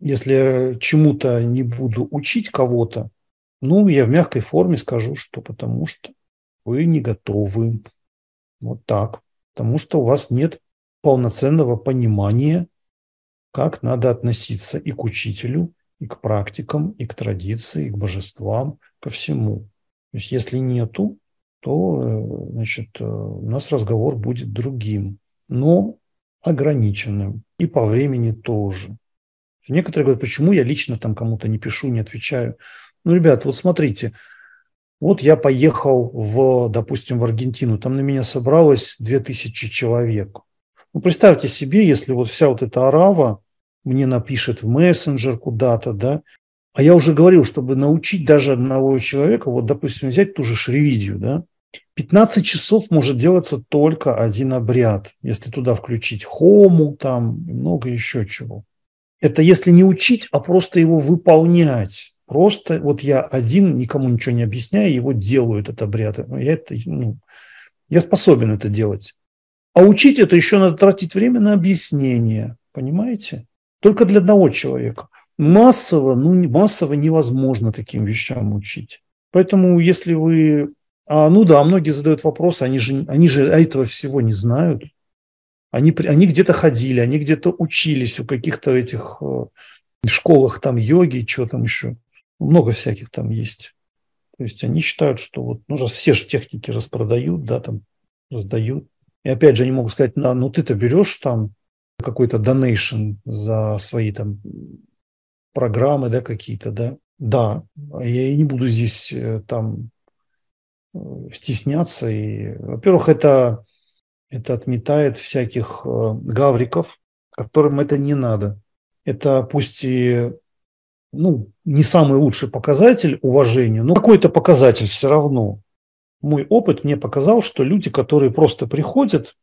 Speaker 1: Если чему-то не буду учить кого-то, ну, я в мягкой форме скажу, что потому что вы не готовы. Вот так. Потому что у вас нет полноценного понимания, как надо относиться и к учителю, и к практикам, и к традиции, и к божествам, ко всему. То есть если нету, то э, значит, э, у нас разговор будет другим, но ограниченным и по времени тоже. Некоторые говорят, почему я лично там кому-то не пишу, не отвечаю. Ну, ребят, вот смотрите, вот я поехал в, допустим, в Аргентину, там на меня собралось 2000 человек. Ну, представьте себе, если вот вся вот эта арава мне напишет в мессенджер куда-то, да, а я уже говорил, чтобы научить даже одного человека, вот, допустим, взять ту же Шривидию, да, 15 часов может делаться только один обряд, если туда включить хому, там, и много еще чего. Это если не учить, а просто его выполнять. Просто вот я один, никому ничего не объясняя, его делаю, этот обряд. Я, это, ну, я способен это делать. А учить это еще надо тратить время на объяснение. Понимаете? Только для одного человека. Массово, ну, массово невозможно таким вещам учить. Поэтому, если вы а, ну да, многие задают вопросы, они же, они же этого всего не знают. Они, они где-то ходили, они где-то учились у каких-то этих э, школах там йоги, что там еще. Много всяких там есть. То есть они считают, что вот, ну, все же техники распродают, да, там раздают. И опять же, они могут сказать, ну, ты-то берешь там какой-то донейшн за свои там программы, да, какие-то, да. Да, я и не буду здесь э, там стесняться. И, во-первых, это, это отметает всяких э, гавриков, которым это не надо. Это пусть и ну, не самый лучший показатель уважения, но какой-то показатель все равно. Мой опыт мне показал, что люди, которые просто приходят,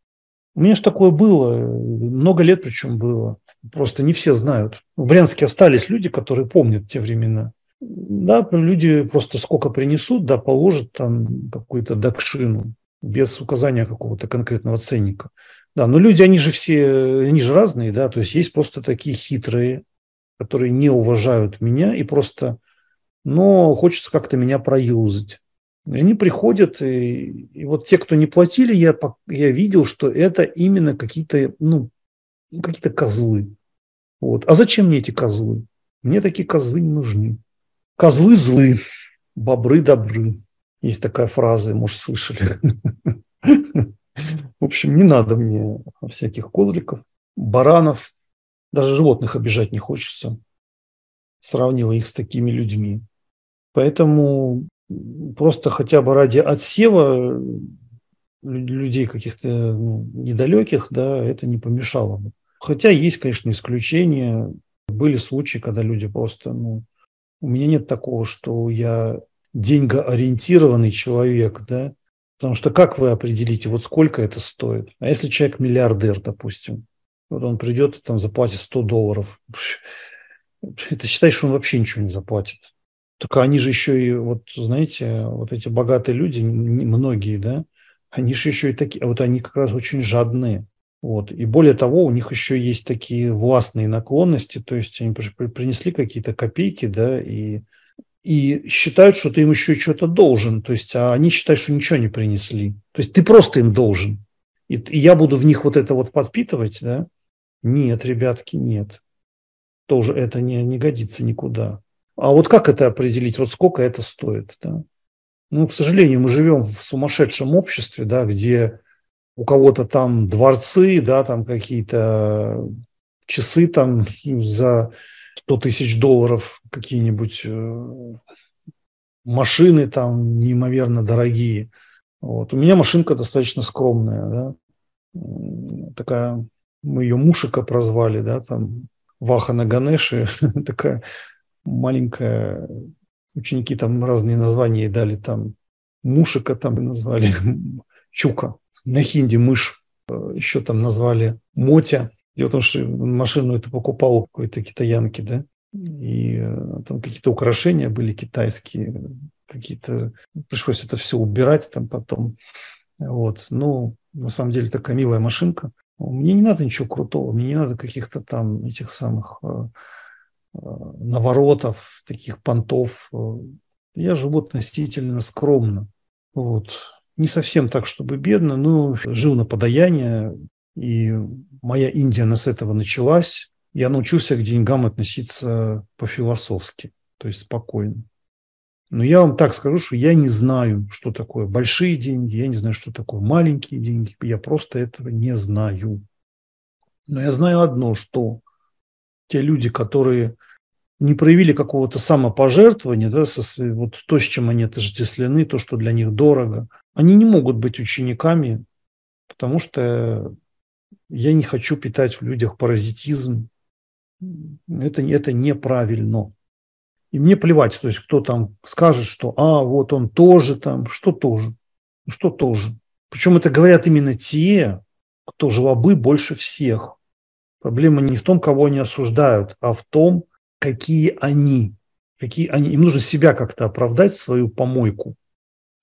Speaker 1: у меня же такое было, много лет причем было, просто не все знают. В Брянске остались люди, которые помнят те времена. Да, люди просто сколько принесут, да, положат там какую-то докшину без указания какого-то конкретного ценника. Да, но люди, они же все, они же разные, да, то есть есть просто такие хитрые, которые не уважают меня и просто, но хочется как-то меня проюзать. Они приходят, и, и вот те, кто не платили, я, я видел, что это именно какие-то, ну, какие-то козлы. Вот. А зачем мне эти козлы? Мне такие козлы не нужны. Козлы злы, бобры добры. Есть такая фраза, может, слышали. В общем, не надо мне всяких козликов, баранов, даже животных обижать не хочется, сравнивая их с такими людьми. Поэтому просто хотя бы ради отсева людей каких-то ну, недалеких, да, это не помешало бы. Хотя есть, конечно, исключения. Были случаи, когда люди просто ну, у меня нет такого, что я деньгоориентированный человек, да, потому что как вы определите, вот сколько это стоит? А если человек миллиардер, допустим, вот он придет и там заплатит 100 долларов, [LAUGHS] это считай, что он вообще ничего не заплатит. Только они же еще и, вот знаете, вот эти богатые люди, многие, да, они же еще и такие, вот они как раз очень жадные. Вот. И более того, у них еще есть такие властные наклонности, то есть они принесли какие-то копейки, да, и, и считают, что ты им еще что-то должен, то есть а они считают, что ничего не принесли. То есть ты просто им должен. И, и я буду в них вот это вот подпитывать, да? Нет, ребятки, нет. Тоже это не, не годится никуда. А вот как это определить? Вот сколько это стоит? Да? Ну, к сожалению, мы живем в сумасшедшем обществе, да, где у кого-то там дворцы, да, там какие-то часы там за 100 тысяч долларов какие-нибудь э, машины там неимоверно дорогие. Вот. У меня машинка достаточно скромная, да, такая, мы ее Мушика прозвали, да, там Ваха на Ганеше, [LAUGHS] такая маленькая, ученики там разные названия дали, там Мушика там назвали, [LAUGHS] Чука, на хинди мышь, э, еще там назвали Мотя. Дело в том, что машину это покупал у какой-то китаянки, да, и э, там какие-то украшения были китайские, какие-то, пришлось это все убирать там потом. Вот, ну, на самом деле такая милая машинка. Мне не надо ничего крутого, мне не надо каких-то там этих самых э, наворотов, таких понтов. Я живу относительно скромно. Вот не совсем так, чтобы бедно, но жил на подаяние, и моя Индия с этого началась. Я научился к деньгам относиться по-философски, то есть спокойно. Но я вам так скажу, что я не знаю, что такое большие деньги, я не знаю, что такое маленькие деньги, я просто этого не знаю. Но я знаю одно, что те люди, которые не проявили какого-то самопожертвования, да, со, вот то, с чем они отождествлены, то, что для них дорого, они не могут быть учениками, потому что я не хочу питать в людях паразитизм. Это, это неправильно. И мне плевать, то есть кто там скажет, что а, вот он тоже там, что тоже, что тоже. Причем это говорят именно те, кто жлобы больше всех. Проблема не в том, кого они осуждают, а в том, какие они, какие они, им нужно себя как-то оправдать, свою помойку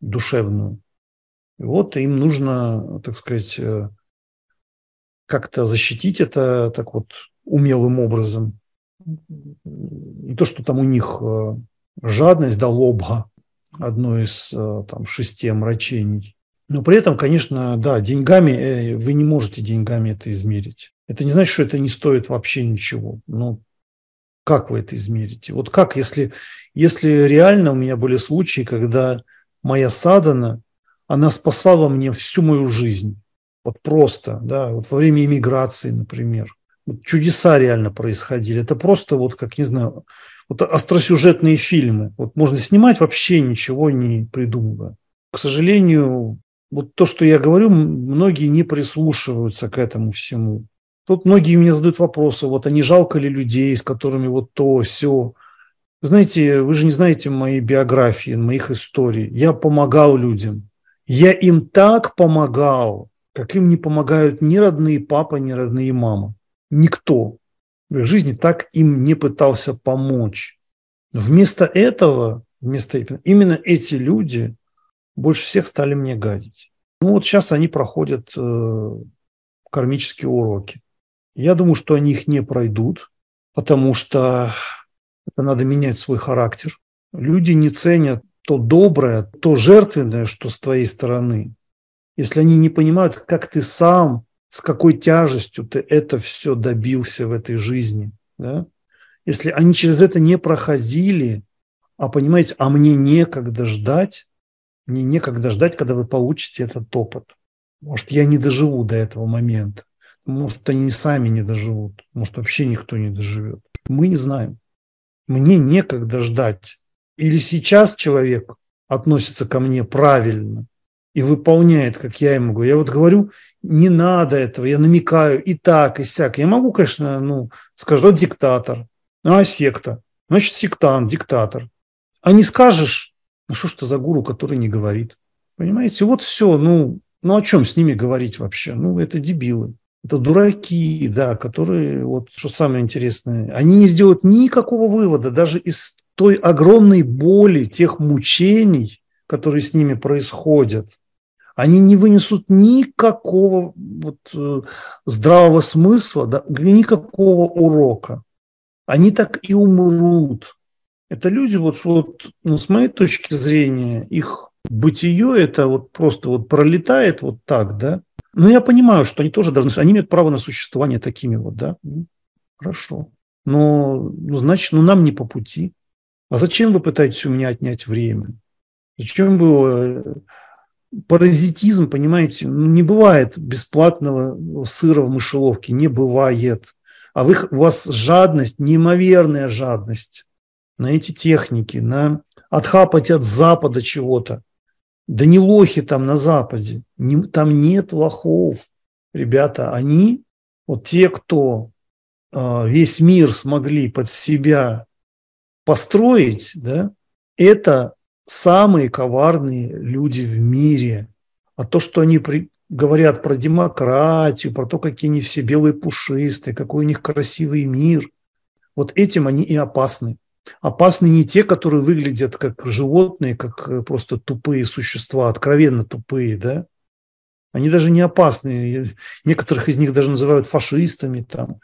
Speaker 1: душевную. И вот им нужно, так сказать, э, как-то защитить это так вот умелым образом. Не то, что там у них э, жадность да лобга, одно из э, там шести омрачений. Но при этом, конечно, да, деньгами вы не можете деньгами это измерить. Это не значит, что это не стоит вообще ничего. Но как вы это измерите? Вот как, если, если реально у меня были случаи, когда моя садана, она спасала мне всю мою жизнь. Вот просто, да, вот во время иммиграции, например. Вот чудеса реально происходили. Это просто вот, как, не знаю, вот остросюжетные фильмы. Вот можно снимать вообще ничего не придумывая. К сожалению, вот то, что я говорю, многие не прислушиваются к этому всему. Тут многие мне задают вопросы, вот, а не жалко ли людей, с которыми вот то, все. Знаете, вы же не знаете моей биографии, моих историй. Я помогал людям. Я им так помогал, как им не помогают ни родные папа, ни родные мама. Никто в их жизни так им не пытался помочь. Вместо этого, вместо именно эти люди больше всех стали мне гадить. Ну вот сейчас они проходят э, кармические уроки. Я думаю, что они их не пройдут, потому что это надо менять свой характер. Люди не ценят то доброе, то жертвенное, что с твоей стороны. Если они не понимают, как ты сам, с какой тяжестью ты это все добился в этой жизни, да? если они через это не проходили, а понимаете, а мне некогда ждать, мне некогда ждать, когда вы получите этот опыт. Может, я не доживу до этого момента. Может, они сами не доживут. Может, вообще никто не доживет. Мы не знаем. Мне некогда ждать. Или сейчас человек относится ко мне правильно и выполняет, как я ему говорю. Я вот говорю, не надо этого, я намекаю и так, и сяк. Я могу, конечно, ну, скажу, диктатор, а секта. Значит, сектант, диктатор. А не скажешь, Ну что ж ты за гуру, который не говорит? Понимаете, вот все, ну, ну о чем с ними говорить вообще? Ну, это дебилы. Это дураки, да, которые, вот что самое интересное, они не сделают никакого вывода даже из той огромной боли, тех мучений, которые с ними происходят. Они не вынесут никакого вот, э, здравого смысла, да, никакого урока. Они так и умрут. Это люди, вот, вот ну, с моей точки зрения, их бытие это вот просто вот пролетает вот так, да, ну, я понимаю, что они тоже должны, они имеют право на существование такими вот, да. Ну, хорошо. Но, ну, значит, ну, нам не по пути. А зачем вы пытаетесь у меня отнять время? Зачем вы... Э, паразитизм, понимаете, ну, не бывает бесплатного сыра в мышеловке, не бывает. А вы, у вас жадность, неимоверная жадность на эти техники, на отхапать от Запада чего-то. Да не лохи там на Западе, не, там нет лохов. Ребята, они, вот те, кто э, весь мир смогли под себя построить, да, это самые коварные люди в мире. А то, что они при, говорят про демократию, про то, какие они все белые пушистые, какой у них красивый мир, вот этим они и опасны. Опасны не те, которые выглядят как животные, как э, просто тупые существа, откровенно тупые, да? Они даже не опасны. Некоторых из них даже называют фашистами. Там.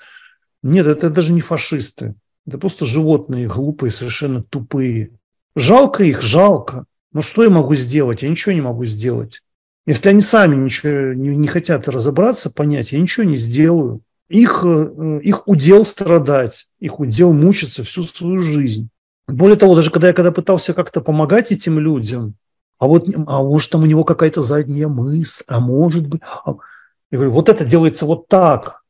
Speaker 1: Нет, это даже не фашисты. Это просто животные, глупые, совершенно тупые. Жалко их, жалко. Но что я могу сделать? Я ничего не могу сделать. Если они сами ничего не, не хотят разобраться, понять, я ничего не сделаю. Их, э, их удел страдать, их удел мучиться всю свою жизнь. Более того, даже когда я когда пытался как-то помогать этим людям, а вот, а может, там у него какая-то задняя мысль, а может быть... А... Я говорю, вот это делается вот так.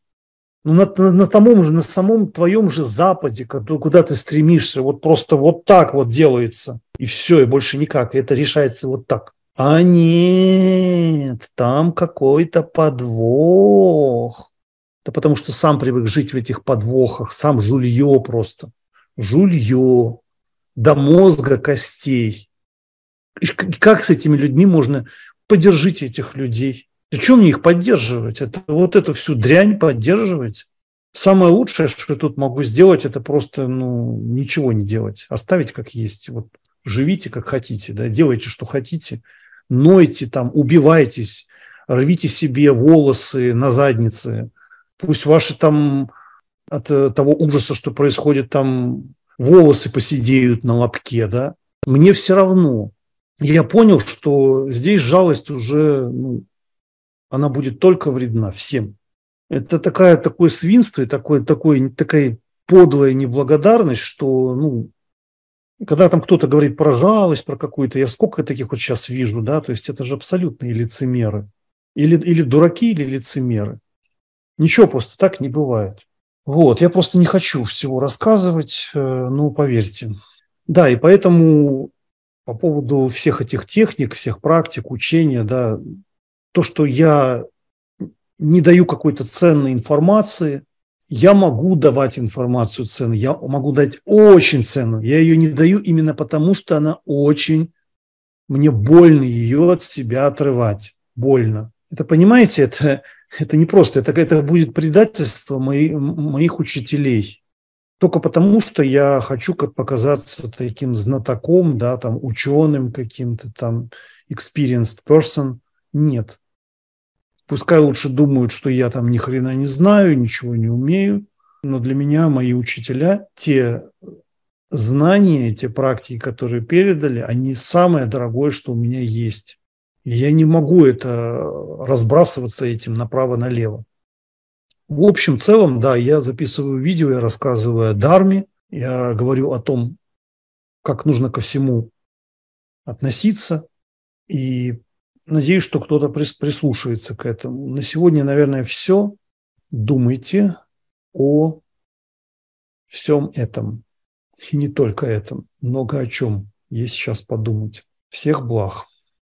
Speaker 1: Ну, на, на, на, самом же, на самом твоем же Западе, куда ты стремишься, вот просто вот так вот делается. И все, и больше никак. И это решается вот так. А нет, там какой-то подвох. Да потому что сам привык жить в этих подвохах, сам жулье просто. Жулье. До мозга костей. И как с этими людьми можно... Поддержите этих людей. Зачем мне их поддерживать? Это, вот эту всю дрянь поддерживать? Самое лучшее, что я тут могу сделать, это просто ну, ничего не делать. Оставить как есть. Вот живите как хотите, да, делайте, что хотите. Нойте там, убивайтесь, рвите себе волосы на заднице – Пусть ваши там от э, того ужаса, что происходит там, волосы посидеют на лобке, да. Мне все равно. Я понял, что здесь жалость уже, ну, она будет только вредна всем. Это такая, такое свинство и такое, такое, такая подлая неблагодарность, что, ну, когда там кто-то говорит про жалость, про какую-то, я сколько таких вот сейчас вижу, да, то есть это же абсолютные лицемеры. Или, или дураки, или лицемеры. Ничего просто так не бывает. Вот, я просто не хочу всего рассказывать, э, ну, поверьте. Да, и поэтому по поводу всех этих техник, всех практик, учения, да, то, что я не даю какой-то ценной информации, я могу давать информацию ценную, я могу дать очень ценную. Я ее не даю именно потому, что она очень, мне больно ее от себя отрывать. Больно. Это, понимаете, это это не просто, это, это будет предательство мои, моих учителей. Только потому, что я хочу как показаться таким знатоком, да, там, ученым каким-то, там, experienced person. Нет. Пускай лучше думают, что я там ни хрена не знаю, ничего не умею, но для меня мои учителя, те знания, те практики, которые передали, они самое дорогое, что у меня есть. Я не могу это разбрасываться этим направо-налево. В общем, целом, да, я записываю видео, я рассказываю о дарме, я говорю о том, как нужно ко всему относиться, и надеюсь, что кто-то прислушивается к этому. На сегодня, наверное, все. Думайте о всем этом. И не только этом. Много о чем есть сейчас подумать. Всех благ.